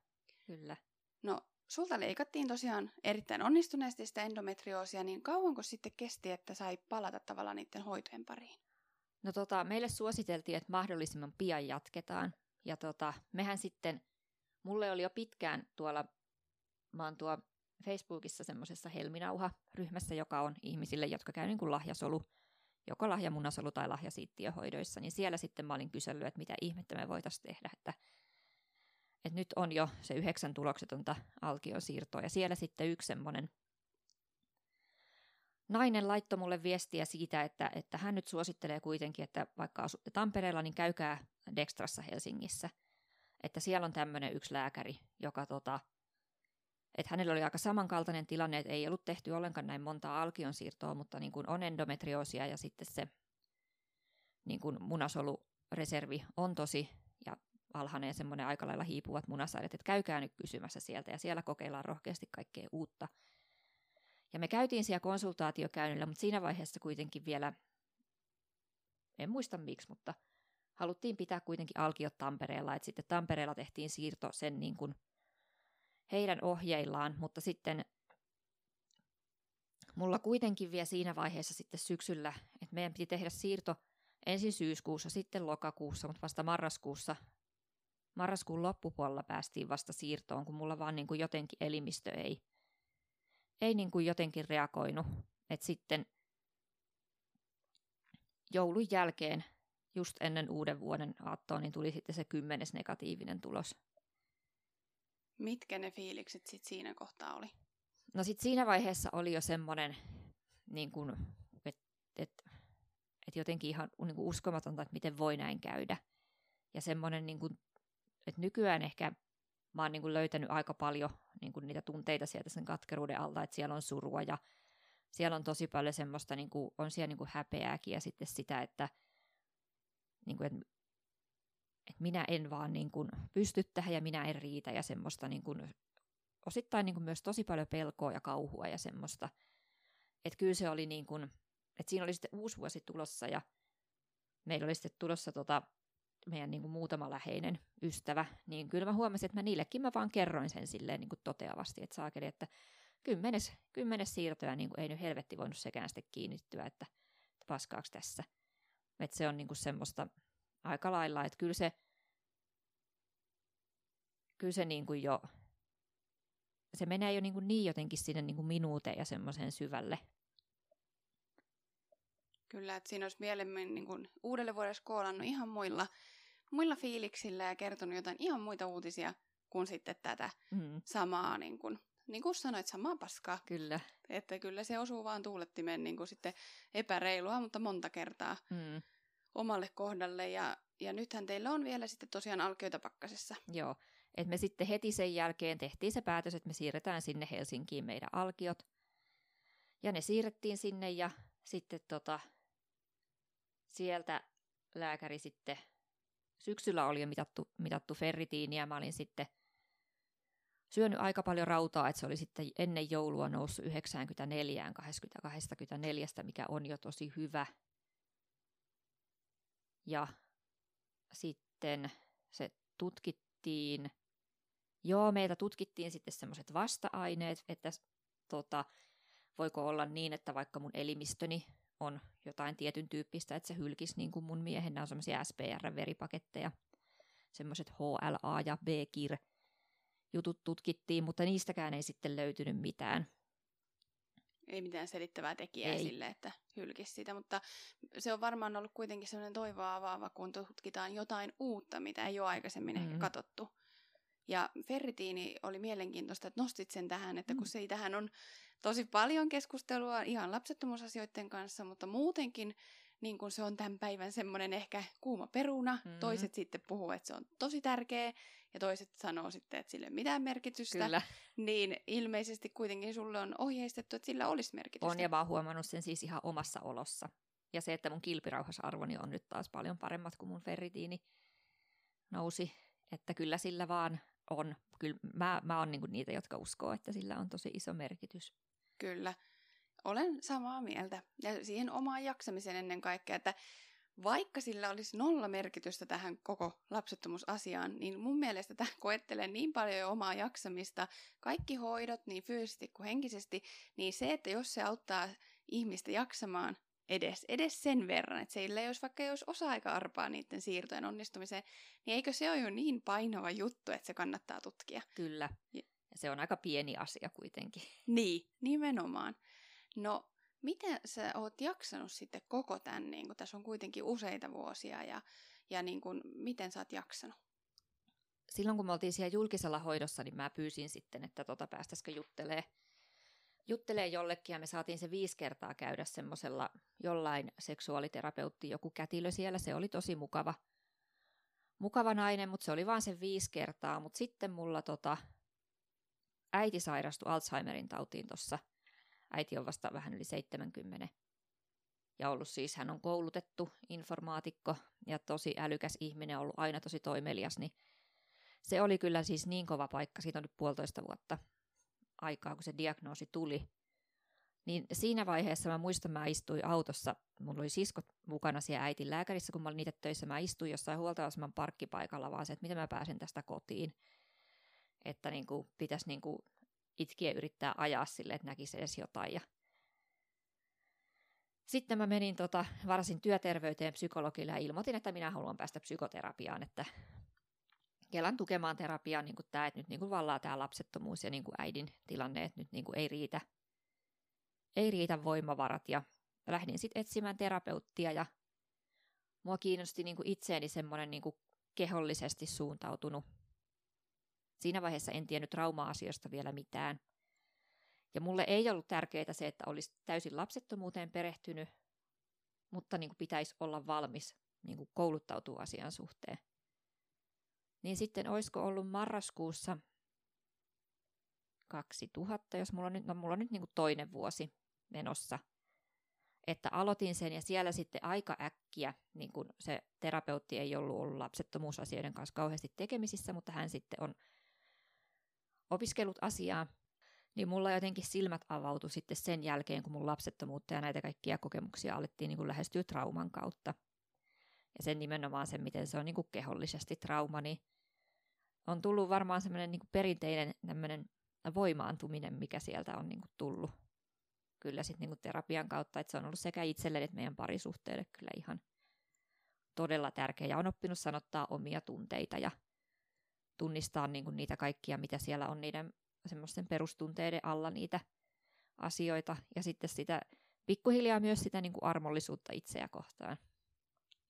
Speaker 2: kyllä.
Speaker 1: No, sulta leikattiin tosiaan erittäin onnistuneesti sitä endometrioosia, niin kauanko sitten kesti, että sai palata tavallaan niiden hoitojen pariin?
Speaker 2: No tota, meille suositeltiin, että mahdollisimman pian jatketaan. Ja tota, mehän sitten, mulle oli jo pitkään tuolla, mä oon tuo Facebookissa semmoisessa Helminauha-ryhmässä, joka on ihmisille, jotka käy niin kuin lahjasolu, joko lahjamunasolu tai lahjasiittiöhoidoissa, niin siellä sitten mä olin kysellyt, että mitä ihmettä me voitaisiin tehdä, että, että nyt on jo se yhdeksän tuloksetonta alkiosiirtoa, ja siellä sitten yksi semmoinen nainen laittoi mulle viestiä siitä, että, että hän nyt suosittelee kuitenkin, että vaikka asutte Tampereella, niin käykää Dextrassa Helsingissä. Että siellä on tämmöinen yksi lääkäri, joka tota, että hänellä oli aika samankaltainen tilanne, että ei ollut tehty ollenkaan näin montaa alkion siirtoa, mutta niin kuin on endometrioosia ja sitten se niin kuin munasolureservi on tosi ja alhainen ja semmoinen aika lailla hiipuvat munasaidet, että käykää nyt kysymässä sieltä ja siellä kokeillaan rohkeasti kaikkea uutta – ja me käytiin siellä konsultaatiokäynnillä, mutta siinä vaiheessa kuitenkin vielä, en muista miksi, mutta haluttiin pitää kuitenkin alkiot Tampereella, että sitten Tampereella tehtiin siirto sen niin kuin heidän ohjeillaan, mutta sitten mulla kuitenkin vielä siinä vaiheessa sitten syksyllä, että meidän piti tehdä siirto ensin syyskuussa, sitten lokakuussa, mutta vasta marraskuussa, marraskuun loppupuolella päästiin vasta siirtoon, kun mulla vaan niin kuin jotenkin elimistö ei ei niin kuin jotenkin reagoinut. Että sitten joulun jälkeen, just ennen uuden vuoden aattoa, niin tuli sitten se kymmenes negatiivinen tulos.
Speaker 1: Mitkä ne fiilikset sitten siinä kohtaa oli?
Speaker 2: No sitten siinä vaiheessa oli jo semmoinen, niin että et, et jotenkin ihan niin kuin uskomatonta, että miten voi näin käydä. Ja semmoinen, niin kuin, että nykyään ehkä mä oon niin kuin löytänyt aika paljon niin kuin niitä tunteita sieltä sen katkeruuden alta, että siellä on surua ja siellä on tosi paljon semmoista, niin kuin, on siellä niin kuin häpeääkin ja sitten sitä, että, niin kuin, että, että minä en vaan niin kuin pysty tähän ja minä en riitä ja semmoista niin kuin, osittain niin kuin myös tosi paljon pelkoa ja kauhua ja semmoista. Että kyllä se oli niin kuin, että siinä oli sitten uusi vuosi tulossa ja meillä oli sitten tulossa tota, meidän niin kuin muutama läheinen ystävä, niin kyllä mä huomasin, että mä niillekin mä vaan kerroin sen silleen niin kuin toteavasti, että saakeli, että kymmenes, kymmenes siirtoja niin kuin ei nyt helvetti voinut sekään sitten kiinnittyä, että paskaaks tässä. Että se on niin kuin semmoista aika lailla, että kyllä se, kyllä se niin kuin jo, se menee jo niin, kuin niin jotenkin sinne niin kuin minuuteen ja semmoiseen syvälle.
Speaker 1: Kyllä, että siinä olisi mielemmin niin kuin uudelle vuodelle skoolannut ihan muilla, muilla fiiliksillä ja kertonut jotain ihan muita uutisia kuin sitten tätä mm. samaa, niin kuin, niin kuin sanoit, samaa paskaa.
Speaker 2: Kyllä.
Speaker 1: Että kyllä se osuu vaan tuulettimeen niin kuin sitten epäreilua, mutta monta kertaa mm. omalle kohdalle. Ja, ja nythän teillä on vielä sitten tosiaan alkioita pakkasessa.
Speaker 2: Joo, että me sitten heti sen jälkeen tehtiin se päätös, että me siirretään sinne Helsinkiin meidän alkiot. Ja ne siirrettiin sinne ja sitten tota, sieltä lääkäri sitten, syksyllä oli jo mitattu, mitattu ferritiiniä, mä olin sitten syönyt aika paljon rautaa, että se oli sitten ennen joulua noussut 94 24, mikä on jo tosi hyvä. Ja sitten se tutkittiin, joo, meitä tutkittiin sitten semmoiset vasta-aineet, että tota, voiko olla niin, että vaikka mun elimistöni on jotain tietyn tyyppistä, että se hylkisi niin kuin mun miehen, nämä on semmoisia SPR-veripaketteja, semmoiset HLA ja B-kir jutut tutkittiin, mutta niistäkään ei sitten löytynyt mitään.
Speaker 1: Ei mitään selittävää tekijää ei. sille, että hylkisi sitä, mutta se on varmaan ollut kuitenkin sellainen toivoa avaava, kun tutkitaan jotain uutta, mitä ei ole aikaisemmin mm. ehkä katsottu. Ja ferritiini oli mielenkiintoista, että nostit sen tähän, että kun mm. tähän on tosi paljon keskustelua ihan lapsettomuusasioiden kanssa, mutta muutenkin niin kun se on tämän päivän semmoinen ehkä kuuma peruna. Mm-hmm. Toiset sitten puhuu, että se on tosi tärkeä, ja toiset sanoo sitten, että sille ei mitään merkitystä. Kyllä. Niin ilmeisesti kuitenkin sulle on ohjeistettu, että sillä olisi merkitystä.
Speaker 2: On, ja mä oon huomannut sen siis ihan omassa olossa. Ja se, että mun kilpirauhasarvoni on nyt taas paljon paremmat kuin mun ferritiini nousi. Että kyllä sillä vaan on. Kyllä mä, mä oon niinku niitä, jotka uskoo, että sillä on tosi iso merkitys.
Speaker 1: Kyllä. Olen samaa mieltä. Ja siihen omaan jaksamiseen ennen kaikkea, että vaikka sillä olisi nolla merkitystä tähän koko lapsettomuusasiaan, niin mun mielestä tämä koettelee niin paljon jo omaa jaksamista, kaikki hoidot niin fyysisesti kuin henkisesti, niin se, että jos se auttaa ihmistä jaksamaan edes, edes sen verran, että sillä jos vaikka jos osa-aika-arpaa niiden siirtojen onnistumiseen, niin eikö se ole jo niin painava juttu, että se kannattaa tutkia?
Speaker 2: Kyllä. Ja se on aika pieni asia kuitenkin. *laughs*
Speaker 1: Niin, nimenomaan. No, miten sä oot jaksanut sitten koko tämän, niin kun tässä on kuitenkin useita vuosia, ja, ja niin kun, miten sä oot jaksanut?
Speaker 2: Silloin kun me oltiin siellä julkisella hoidossa, niin mä pyysin sitten, että tota päästäisikö juttelee, juttelee jollekin, ja me saatiin se viisi kertaa käydä semmoisella jollain seksuaaliterapeutti, joku kätilö siellä, se oli tosi mukava, mukava nainen, mutta se oli vaan se viisi kertaa, mutta sitten mulla tota, äiti sairastui Alzheimerin tautiin tuossa Äiti on vasta vähän yli 70. Ja ollut siis, hän on koulutettu informaatikko ja tosi älykäs ihminen, ollut aina tosi toimelias, niin se oli kyllä siis niin kova paikka, siitä on nyt puolitoista vuotta aikaa, kun se diagnoosi tuli. Niin siinä vaiheessa mä muistan, mä istuin autossa, mulla oli siskot mukana siellä äitin lääkärissä, kun mä olin niitä töissä, mä istuin jossain huoltoaseman parkkipaikalla vaan se, että miten mä pääsen tästä kotiin. Että niin kuin, pitäisi niin kuin itkiä yrittää ajaa sille, että näkisi edes jotain. Ja sitten mä menin tota, varsin työterveyteen psykologille ja ilmoitin, että minä haluan päästä psykoterapiaan, että Kelan tukemaan terapiaan niin tämä, että nyt niin kuin vallaa tämä lapsettomuus ja niin kuin äidin tilanne, että nyt niin kuin ei, riitä, ei riitä voimavarat. Ja lähdin sitten etsimään terapeuttia ja mua kiinnosti niin kuin itseeni semmoinen niin kuin kehollisesti suuntautunut Siinä vaiheessa en tiennyt trauma-asioista vielä mitään. Ja mulle ei ollut tärkeää se, että olisi täysin lapsettomuuteen perehtynyt, mutta niin kuin pitäisi olla valmis niin kuin kouluttautua asian suhteen. Niin sitten olisiko ollut marraskuussa 2000, jos mulla on nyt, no mulla on nyt niin kuin toinen vuosi menossa, että aloitin sen ja siellä sitten aika äkkiä, niin kuin se terapeutti ei ollut ollut lapsettomuusasioiden kanssa kauheasti tekemisissä, mutta hän sitten on opiskellut asiaa, niin mulla jotenkin silmät avautui sitten sen jälkeen, kun mun lapsettomuutta ja näitä kaikkia kokemuksia alettiin niin kuin lähestyä trauman kautta. Ja sen nimenomaan sen, miten se on niin kuin kehollisesti trauma, niin on tullut varmaan semmoinen niin perinteinen tämmöinen voimaantuminen, mikä sieltä on niin kuin tullut. Kyllä sitten niin terapian kautta, että se on ollut sekä itselle että meidän parisuhteelle kyllä ihan todella tärkeä. Ja on oppinut sanottaa omia tunteita ja tunnistaa niin kuin niitä kaikkia, mitä siellä on niiden semmoisten perustunteiden alla niitä asioita. Ja sitten sitä pikkuhiljaa myös sitä niin kuin armollisuutta itseä kohtaan.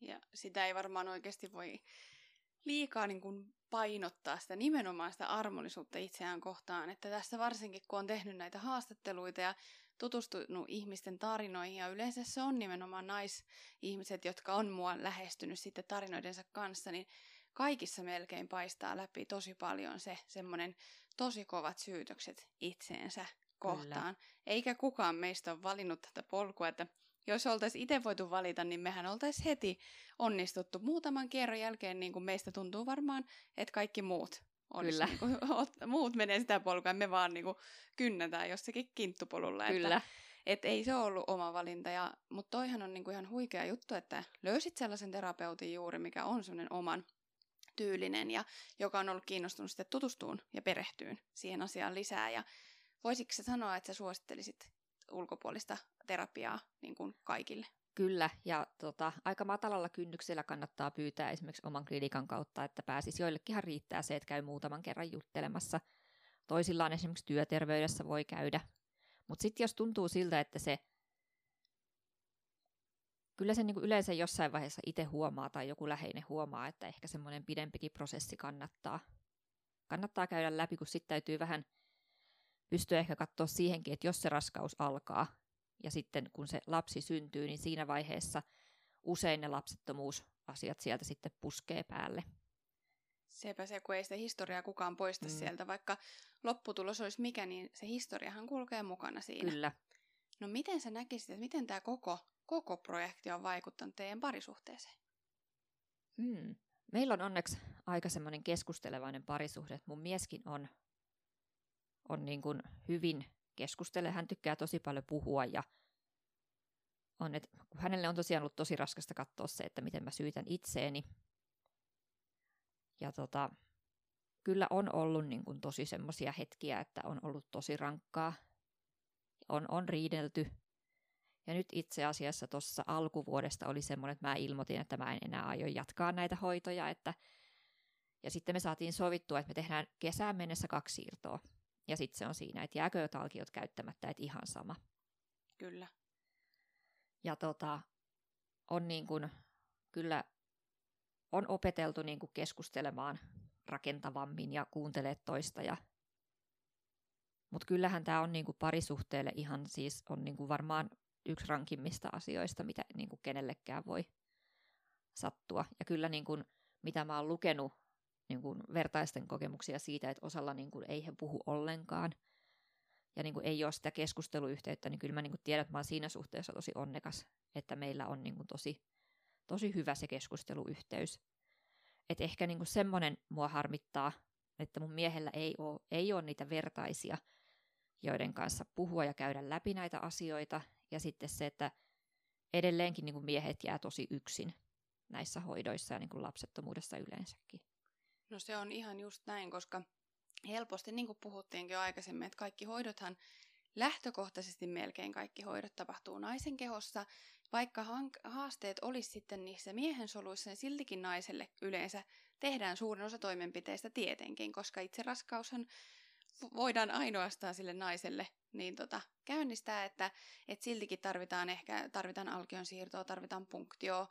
Speaker 1: Ja sitä ei varmaan oikeasti voi liikaa niin kuin painottaa sitä nimenomaan sitä armollisuutta itseään kohtaan, että tässä varsinkin kun on tehnyt näitä haastatteluita ja tutustunut ihmisten tarinoihin ja yleensä se on nimenomaan naisihmiset, jotka on mua lähestynyt sitten tarinoidensa kanssa, niin kaikissa melkein paistaa läpi tosi paljon se semmoinen tosi kovat syytökset itseensä kohtaan. Kyllä. Eikä kukaan meistä ole valinnut tätä polkua, että jos oltaisiin itse voitu valita, niin mehän oltaisiin heti onnistuttu muutaman kierron jälkeen, niin kuin meistä tuntuu varmaan, että kaikki muut olisi, Kyllä. *laughs* Niin kuin, muut menee sitä polkua, me vaan niin kuin, kynnätään jossakin kinttupolulla.
Speaker 2: Kyllä. Että,
Speaker 1: et ei se ollut oma valinta, ja, mutta toihan on niin kuin ihan huikea juttu, että löysit sellaisen terapeutin juuri, mikä on sellainen oman tyylinen ja joka on ollut kiinnostunut sitten tutustuun ja perehtyyn siihen asiaan lisää. Ja voisitko sä sanoa, että sä suosittelisit ulkopuolista terapiaa niin kuin kaikille?
Speaker 2: Kyllä, ja tota, aika matalalla kynnyksellä kannattaa pyytää esimerkiksi oman klinikan kautta, että pääsisi joillekinhan riittää se, että käy muutaman kerran juttelemassa. Toisillaan esimerkiksi työterveydessä voi käydä. Mutta sitten jos tuntuu siltä, että se kyllä se niinku yleensä jossain vaiheessa itse huomaa tai joku läheinen huomaa, että ehkä semmoinen pidempikin prosessi kannattaa. Kannattaa käydä läpi, kun sitten täytyy vähän pystyä ehkä katsoa siihenkin, että jos se raskaus alkaa, ja sitten kun se lapsi syntyy, niin siinä vaiheessa usein ne lapsettomuusasiat sieltä sitten puskee päälle.
Speaker 1: Sepä se, kun ei sitä historiaa kukaan poista mm. sieltä, vaikka lopputulos olisi mikä, niin se historiahan kulkee mukana siinä.
Speaker 2: Kyllä.
Speaker 1: No miten sä näkisit, että miten tämä koko, koko projekti on vaikuttanut teidän parisuhteeseen?
Speaker 2: Hmm. Meillä on onneksi aika semmoinen keskustelevainen parisuhde, että mun mieskin on, on niin kuin hyvin keskustele. Hän tykkää tosi paljon puhua ja on, että hänelle on tosiaan ollut tosi raskasta katsoa se, että miten mä syytän itseeni. Ja tota, kyllä on ollut niin kuin tosi semmoisia hetkiä, että on ollut tosi rankkaa. On, on riidelty. Ja nyt itse asiassa tuossa alkuvuodesta oli semmoinen, että mä ilmoitin, että mä en enää aio jatkaa näitä hoitoja. Että... Ja sitten me saatiin sovittua, että me tehdään kesään mennessä kaksi siirtoa. Ja sitten se on siinä, että jääkö talkiot käyttämättä, että ihan sama.
Speaker 1: Kyllä.
Speaker 2: Ja tota, on niin kuin, kyllä on opeteltu niin kuin keskustelemaan rakentavammin ja kuuntelee toista. Ja... Mutta kyllähän tämä on niin kuin parisuhteelle ihan siis on niin kuin varmaan yksi rankimmista asioista, mitä niin kuin kenellekään voi sattua. Ja kyllä niin kuin, mitä mä oon lukenut niin kuin vertaisten kokemuksia siitä, että osalla niin kuin ei he puhu ollenkaan ja niin kuin ei ole sitä keskusteluyhteyttä, niin kyllä mä niin kuin tiedän, että mä siinä suhteessa tosi onnekas, että meillä on niin kuin tosi, tosi hyvä se keskusteluyhteys. Että ehkä niin kuin semmoinen mua harmittaa, että mun miehellä ei ole, ei ole niitä vertaisia, joiden kanssa puhua ja käydä läpi näitä asioita. Ja sitten se, että edelleenkin niin kuin miehet jää tosi yksin näissä hoidoissa ja niin kuin lapsettomuudessa yleensäkin.
Speaker 1: No se on ihan just näin, koska helposti, niin kuin puhuttiinkin jo aikaisemmin, että kaikki hoidothan lähtökohtaisesti melkein kaikki hoidot tapahtuu naisen kehossa. Vaikka haasteet olisi sitten niissä miehen soluissa, niin siltikin naiselle yleensä tehdään suurin osa toimenpiteistä tietenkin, koska itse raskaushan voidaan ainoastaan sille naiselle niin tota, käynnistää, että et siltikin tarvitaan ehkä tarvitaan alkion siirtoa, tarvitaan punktioa,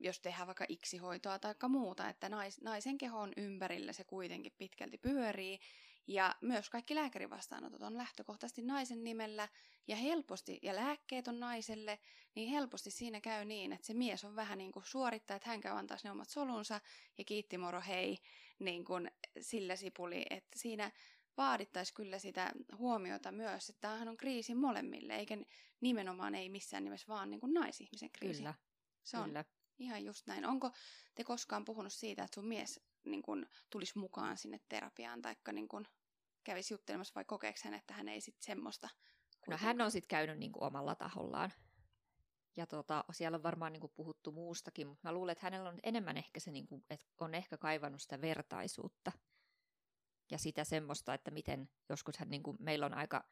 Speaker 1: jos tehdään vaikka iksihoitoa tai muuta, että nais, naisen kehon ympärillä se kuitenkin pitkälti pyörii. Ja myös kaikki lääkärivastaanotot on lähtökohtaisesti naisen nimellä ja helposti, ja lääkkeet on naiselle, niin helposti siinä käy niin, että se mies on vähän niin kuin suorittaa, että hän käy antaa ne omat solunsa ja kiitti moro hei, niin kuin sillä sipuli, että siinä vaadittaisi kyllä sitä huomiota myös, että tämähän on kriisi molemmille, eikä nimenomaan ei missään nimessä vaan niin kuin naisihmisen kriisi.
Speaker 2: Kyllä.
Speaker 1: Se on
Speaker 2: Kyllä.
Speaker 1: Ihan just näin. Onko te koskaan puhunut siitä, että sun mies niin kun, tulisi mukaan sinne terapiaan, tai niin kun, kävisi juttelemassa, vai kokeeko hän, että hän ei sitten semmoista?
Speaker 2: No hän on sitten käynyt niin kuin omalla tahollaan. Ja tota, siellä on varmaan niin kuin puhuttu muustakin, mutta mä luulen, että hänellä on enemmän ehkä se, niin kuin, että on ehkä kaivannut sitä vertaisuutta. ja sitä semmoista, että miten joskus hän, niin kuin, meillä on aika,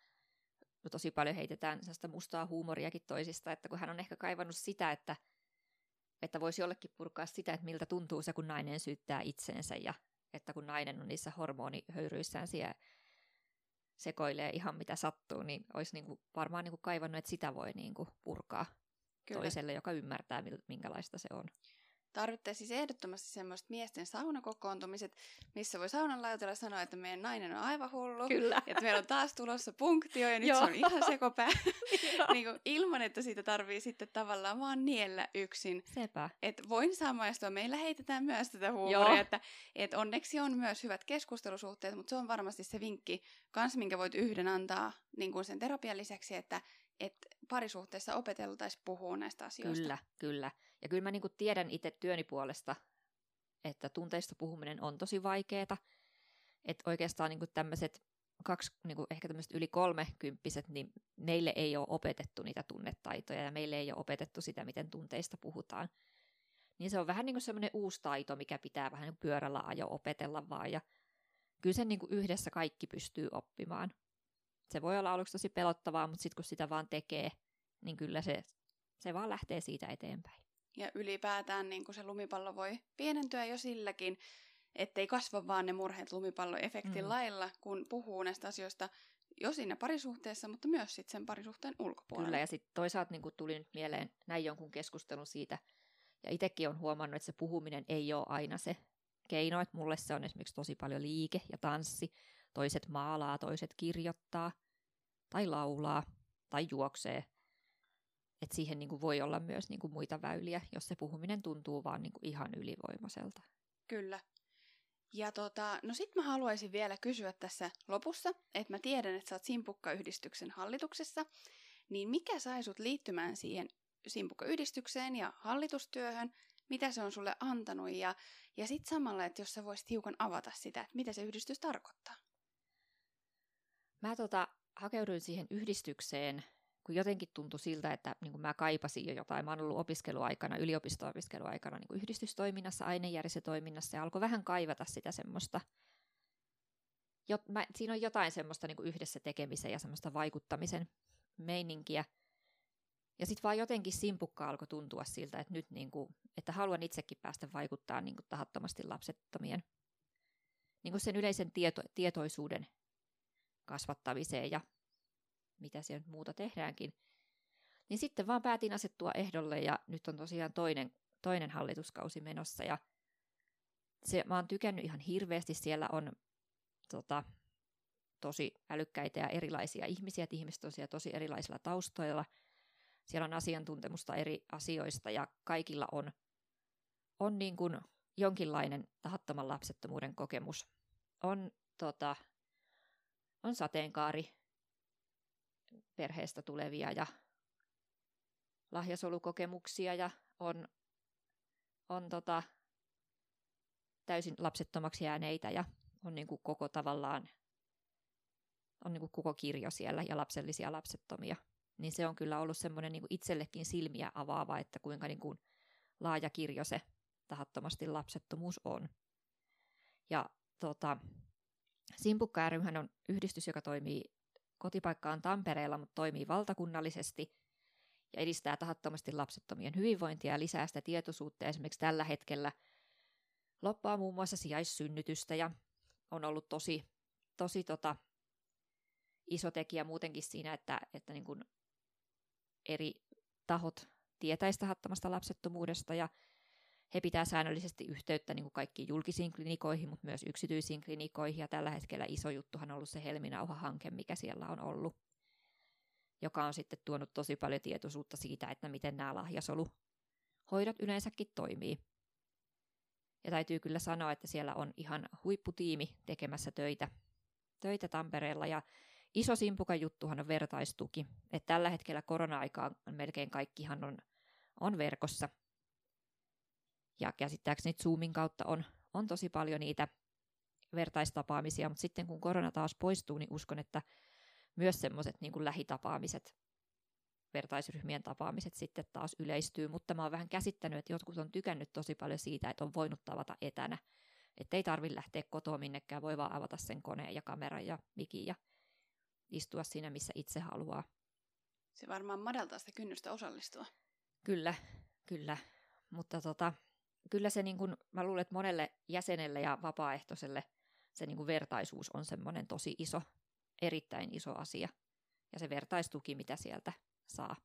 Speaker 2: no tosi paljon heitetään sellaista mustaa huumoriakin toisista, että kun hän on ehkä kaivannut sitä, että, että voisi jollekin purkaa sitä, että miltä tuntuu se, kun nainen syyttää itseensä ja että kun nainen on niissä hormonihöyryissään siellä sekoilee ihan mitä sattuu, niin olisi niin kuin varmaan niin kuin kaivannut, että sitä voi niin kuin purkaa Kyllä. toiselle, joka ymmärtää, minkälaista se on.
Speaker 1: Tarvittaisiin siis ehdottomasti semmoista miesten saunakokoontumiset, missä voi saunan lautella sanoa, että meidän nainen on aivan hullu.
Speaker 2: Kyllä. *laughs*
Speaker 1: Että meillä on taas tulossa punktio ja nyt se on ihan sekopää. *laughs* niin kuin, ilman, että siitä tarvii sitten tavallaan vaan niellä yksin.
Speaker 2: Sepä.
Speaker 1: Että voin samaistua. Meillä heitetään myös tätä huumoria, että, että onneksi on myös hyvät keskustelusuhteet, mutta se on varmasti se vinkki kans, minkä voit yhden antaa niin kuin sen terapian lisäksi, että että parisuhteessa opeteltaisiin puhua näistä asioista.
Speaker 2: Kyllä, kyllä. Ja kyllä mä niinku tiedän itse työni puolesta, että tunteista puhuminen on tosi vaikeaa. Että oikeastaan niinku tämmöiset kaksi, niinku ehkä tämmöiset yli kolmekymppiset, niin meille ei ole opetettu niitä tunnetaitoja ja meille ei ole opetettu sitä, miten tunteista puhutaan. Niin se on vähän niin kuin semmoinen uusi taito, mikä pitää vähän niin pyörällä ajo opetella vaan. Ja kyllä sen niin kuin yhdessä kaikki pystyy oppimaan se voi olla aluksi tosi pelottavaa, mutta sitten kun sitä vaan tekee, niin kyllä se, se vaan lähtee siitä eteenpäin.
Speaker 1: Ja ylipäätään niin se lumipallo voi pienentyä jo silläkin, ettei kasva vaan ne murheet lumipalloefektin mm. lailla, kun puhuu näistä asioista jo siinä parisuhteessa, mutta myös sitten sen parisuhteen ulkopuolella.
Speaker 2: Kyllä, ja sitten toisaalta niin tuli nyt mieleen näin jonkun keskustelun siitä, ja itsekin on huomannut, että se puhuminen ei ole aina se keino, että mulle se on esimerkiksi tosi paljon liike ja tanssi, toiset maalaa, toiset kirjoittaa tai laulaa tai juoksee. Et siihen niin kuin voi olla myös niin kuin muita väyliä, jos se puhuminen tuntuu vaan niin kuin ihan ylivoimaiselta.
Speaker 1: Kyllä. Ja tota, no sit mä haluaisin vielä kysyä tässä lopussa, että mä tiedän, että sä oot Simpukka-yhdistyksen hallituksessa, niin mikä sai sut liittymään siihen Simpukka-yhdistykseen ja hallitustyöhön, mitä se on sulle antanut ja, ja sitten samalla, että jos sä voisit hiukan avata sitä, että mitä se yhdistys tarkoittaa.
Speaker 2: Mä tota, hakeuduin siihen yhdistykseen, kun jotenkin tuntui siltä, että niin kuin mä kaipasin jo jotain. Mä oon ollut opiskeluaikana, yliopisto-opiskeluaikana niin kuin yhdistystoiminnassa, ainejärjestötoiminnassa ja alkoi vähän kaivata sitä semmoista. Jot, mä, siinä on jotain semmoista niin kuin yhdessä tekemisen ja semmoista vaikuttamisen meininkiä. Ja sitten vaan jotenkin simpukka alkoi tuntua siltä, että nyt niin kuin, että haluan itsekin päästä vaikuttaa niin kuin tahattomasti lapsettomien niin kuin sen yleisen tieto, tietoisuuden kasvattamiseen ja mitä siellä muuta tehdäänkin. Niin sitten vaan päätin asettua ehdolle ja nyt on tosiaan toinen, toinen hallituskausi menossa ja se, mä oon tykännyt ihan hirveästi. Siellä on tota, tosi älykkäitä ja erilaisia ihmisiä, että ihmiset on siellä tosi erilaisilla taustoilla. Siellä on asiantuntemusta eri asioista ja kaikilla on, on niin kuin jonkinlainen tahattoman lapsettomuuden kokemus. On tota, on sateenkaari perheestä tulevia ja lahjasolukokemuksia ja on, on tota, täysin lapsettomaksi jääneitä ja on niin kuin koko tavallaan on niin kuin koko kirjo siellä ja lapsellisia lapsettomia. Niin se on kyllä ollut semmoinen niin itsellekin silmiä avaava, että kuinka niin kuin laaja kirjo se tahattomasti lapsettomuus on. Ja tota, Simpukka ryhän on yhdistys, joka toimii kotipaikkaan Tampereella, mutta toimii valtakunnallisesti ja edistää tahattomasti lapsettomien hyvinvointia ja lisää sitä tietoisuutta. Esimerkiksi tällä hetkellä loppaa muun muassa sijaissynnytystä ja on ollut tosi, tosi tota, iso tekijä muutenkin siinä, että, että niin kuin eri tahot tietäisi tahattomasta lapsettomuudesta ja he pitää säännöllisesti yhteyttä niin kuin kaikkiin julkisiin klinikoihin, mutta myös yksityisiin klinikoihin. Ja tällä hetkellä iso juttuhan on ollut se Helminauha-hanke, mikä siellä on ollut, joka on sitten tuonut tosi paljon tietoisuutta siitä, että miten nämä lahjasoluhoidot yleensäkin toimii. Ja täytyy kyllä sanoa, että siellä on ihan huipputiimi tekemässä töitä, töitä Tampereella ja iso simpukan juttuhan on vertaistuki. Että tällä hetkellä korona-aikaan melkein kaikkihan on, on verkossa – ja käsittääkseni Zoomin kautta on, on tosi paljon niitä vertaistapaamisia, mutta sitten kun korona taas poistuu, niin uskon, että myös semmoiset niin lähitapaamiset, vertaisryhmien tapaamiset sitten taas yleistyy, mutta mä oon vähän käsittänyt, että jotkut on tykännyt tosi paljon siitä, että on voinut tavata etänä. Että ei tarvitse lähteä kotoa minnekään, voi vaan avata sen koneen ja kameran ja mikin ja istua siinä, missä itse haluaa.
Speaker 1: Se varmaan madaltaa sitä kynnystä osallistua.
Speaker 2: Kyllä, kyllä. Mutta tota, kyllä se, niin kun, mä luulen, että monelle jäsenelle ja vapaaehtoiselle se niin kun vertaisuus on semmoinen tosi iso, erittäin iso asia. Ja se vertaistuki, mitä sieltä saa.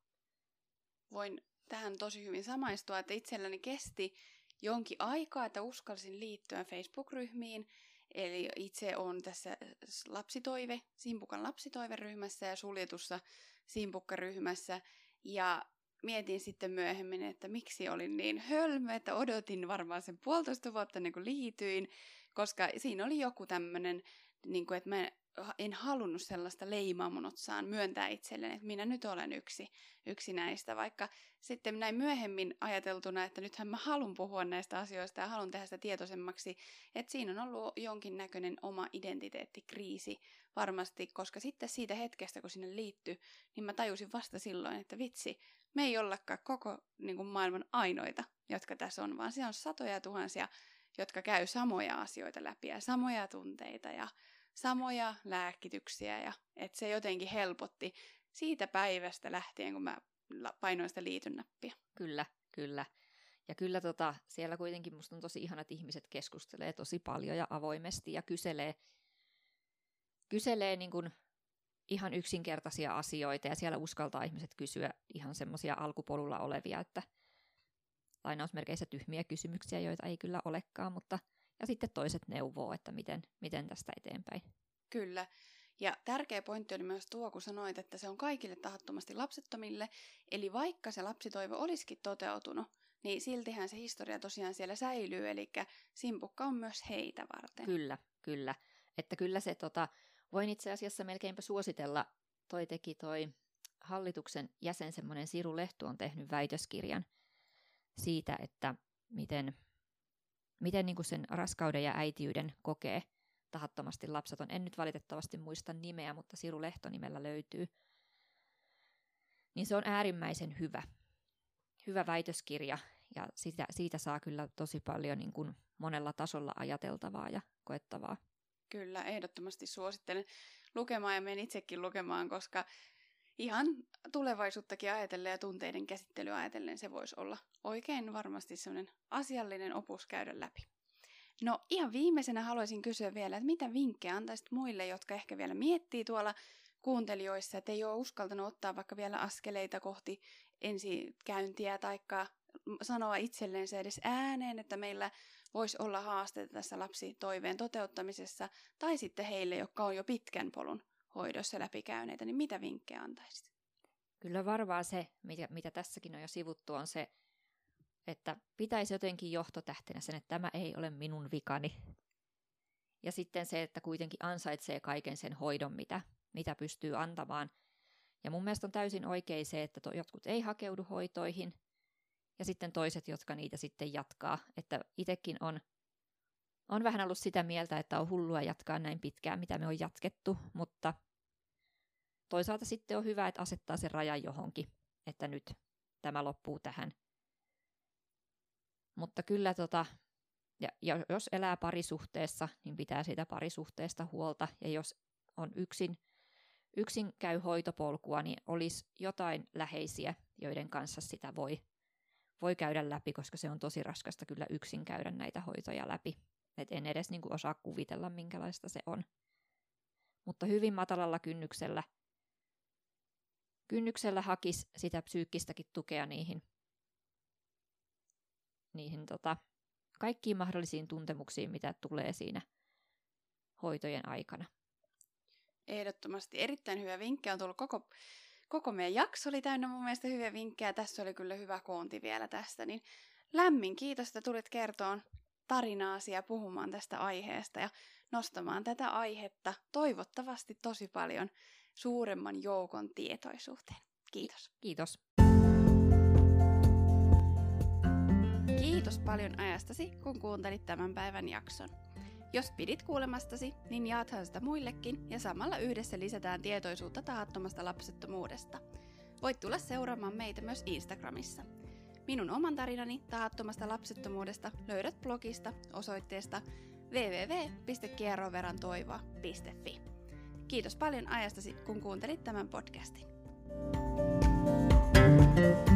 Speaker 1: Voin tähän tosi hyvin samaistua, että itselläni kesti jonkin aikaa, että uskalsin liittyä Facebook-ryhmiin. Eli itse olen tässä lapsitoive, Simpukan lapsitoiveryhmässä ja suljetussa Simpukkaryhmässä. Ja mietin sitten myöhemmin, että miksi olin niin hölmö, että odotin varmaan sen puolitoista vuotta ennen kuin liityin, koska siinä oli joku tämmöinen, niin että mä en halunnut sellaista leimaa mun otsaan myöntää itselleen, että minä nyt olen yksi, yksi näistä, vaikka sitten näin myöhemmin ajateltuna, että nythän mä haluan puhua näistä asioista ja haluan tehdä sitä tietoisemmaksi, että siinä on ollut jonkinnäköinen oma identiteettikriisi varmasti, koska sitten siitä hetkestä, kun sinne liittyy, niin mä tajusin vasta silloin, että vitsi, me ei ollakaan koko niin kuin maailman ainoita, jotka tässä on, vaan siellä on satoja tuhansia, jotka käy samoja asioita läpi ja samoja tunteita ja samoja lääkityksiä ja että se jotenkin helpotti siitä päivästä lähtien, kun mä painoin sitä liitynnäppiä.
Speaker 2: Kyllä, kyllä. Ja kyllä tota, siellä kuitenkin musta on tosi ihana, että ihmiset keskustelee tosi paljon ja avoimesti ja kyselee, kyselee niin kuin ihan yksinkertaisia asioita ja siellä uskaltaa ihmiset kysyä ihan semmoisia alkupolulla olevia, että lainausmerkeissä tyhmiä kysymyksiä, joita ei kyllä olekaan, mutta ja sitten toiset neuvoo, että miten, miten tästä eteenpäin.
Speaker 1: Kyllä. Ja tärkeä pointti oli myös tuo, kun sanoit, että se on kaikille tahattomasti lapsettomille. Eli vaikka se lapsitoivo olisikin toteutunut, niin siltihän se historia tosiaan siellä säilyy, eli simpukka on myös heitä varten.
Speaker 2: Kyllä, kyllä. Että kyllä se, tota, voin itse asiassa melkeinpä suositella, toi teki toi hallituksen jäsen, semmoinen Siru Lehtu on tehnyt väitöskirjan siitä, että miten, miten niin sen raskauden ja äitiyden kokee tahattomasti lapseton. En nyt valitettavasti muista nimeä, mutta Siru Lehto nimellä löytyy. Niin se on äärimmäisen hyvä. Hyvä väitöskirja ja siitä, siitä saa kyllä tosi paljon niin kuin monella tasolla ajateltavaa ja koettavaa.
Speaker 1: Kyllä, ehdottomasti suosittelen lukemaan ja menen itsekin lukemaan, koska ihan tulevaisuuttakin ajatellen ja tunteiden käsittelyä ajatellen se voisi olla oikein varmasti sellainen asiallinen opus käydä läpi. No ihan viimeisenä haluaisin kysyä vielä, että mitä vinkkejä antaisit muille, jotka ehkä vielä miettii tuolla kuuntelijoissa, että ei ole uskaltanut ottaa vaikka vielä askeleita kohti ensikäyntiä tai sanoa itselleen se edes ääneen, että meillä voisi olla haasteita tässä lapsitoiveen toteuttamisessa, tai sitten heille, jotka on jo pitkän polun hoidossa läpikäyneitä, niin mitä vinkkejä antaisit?
Speaker 2: Kyllä varmaan se, mitä, mitä tässäkin on jo sivuttu, on se, että pitäisi jotenkin johtotähtenä sen, että tämä ei ole minun vikani. Ja sitten se, että kuitenkin ansaitsee kaiken sen hoidon, mitä, mitä pystyy antamaan. Ja mun mielestä on täysin oikein se, että to, jotkut ei hakeudu hoitoihin, ja sitten toiset, jotka niitä sitten jatkaa. Että itsekin on, on vähän ollut sitä mieltä, että on hullua jatkaa näin pitkään, mitä me on jatkettu, mutta toisaalta sitten on hyvä, että asettaa sen rajan johonkin, että nyt tämä loppuu tähän. Mutta kyllä tota, ja, ja jos elää parisuhteessa, niin pitää siitä parisuhteesta huolta. Ja jos on yksin, yksin käy hoitopolkua, niin olisi jotain läheisiä, joiden kanssa sitä voi, voi käydä läpi, koska se on tosi raskasta kyllä yksin käydä näitä hoitoja läpi. Et en edes niin kuin osaa kuvitella, minkälaista se on. Mutta hyvin matalalla kynnyksellä, kynnyksellä hakisi sitä psyykkistäkin tukea niihin niihin tota, kaikkiin mahdollisiin tuntemuksiin, mitä tulee siinä hoitojen aikana.
Speaker 1: Ehdottomasti erittäin hyvä vinkki on tullut koko, koko meidän jakso oli täynnä mun mielestä hyviä vinkkejä. Tässä oli kyllä hyvä koonti vielä tästä. Niin lämmin kiitos, että tulit kertoon tarinaasi ja puhumaan tästä aiheesta ja nostamaan tätä aihetta toivottavasti tosi paljon suuremman joukon tietoisuuteen. Kiitos.
Speaker 2: Kiitos.
Speaker 1: Kiitos paljon ajastasi, kun kuuntelit tämän päivän jakson. Jos pidit kuulemastasi, niin jaathan sitä muillekin ja samalla yhdessä lisätään tietoisuutta tahattomasta lapsettomuudesta. Voit tulla seuraamaan meitä myös Instagramissa. Minun oman tarinani tahattomasta lapsettomuudesta löydät blogista osoitteesta www.kierroverantoivoa.fi. Kiitos paljon ajastasi, kun kuuntelit tämän podcastin. thank you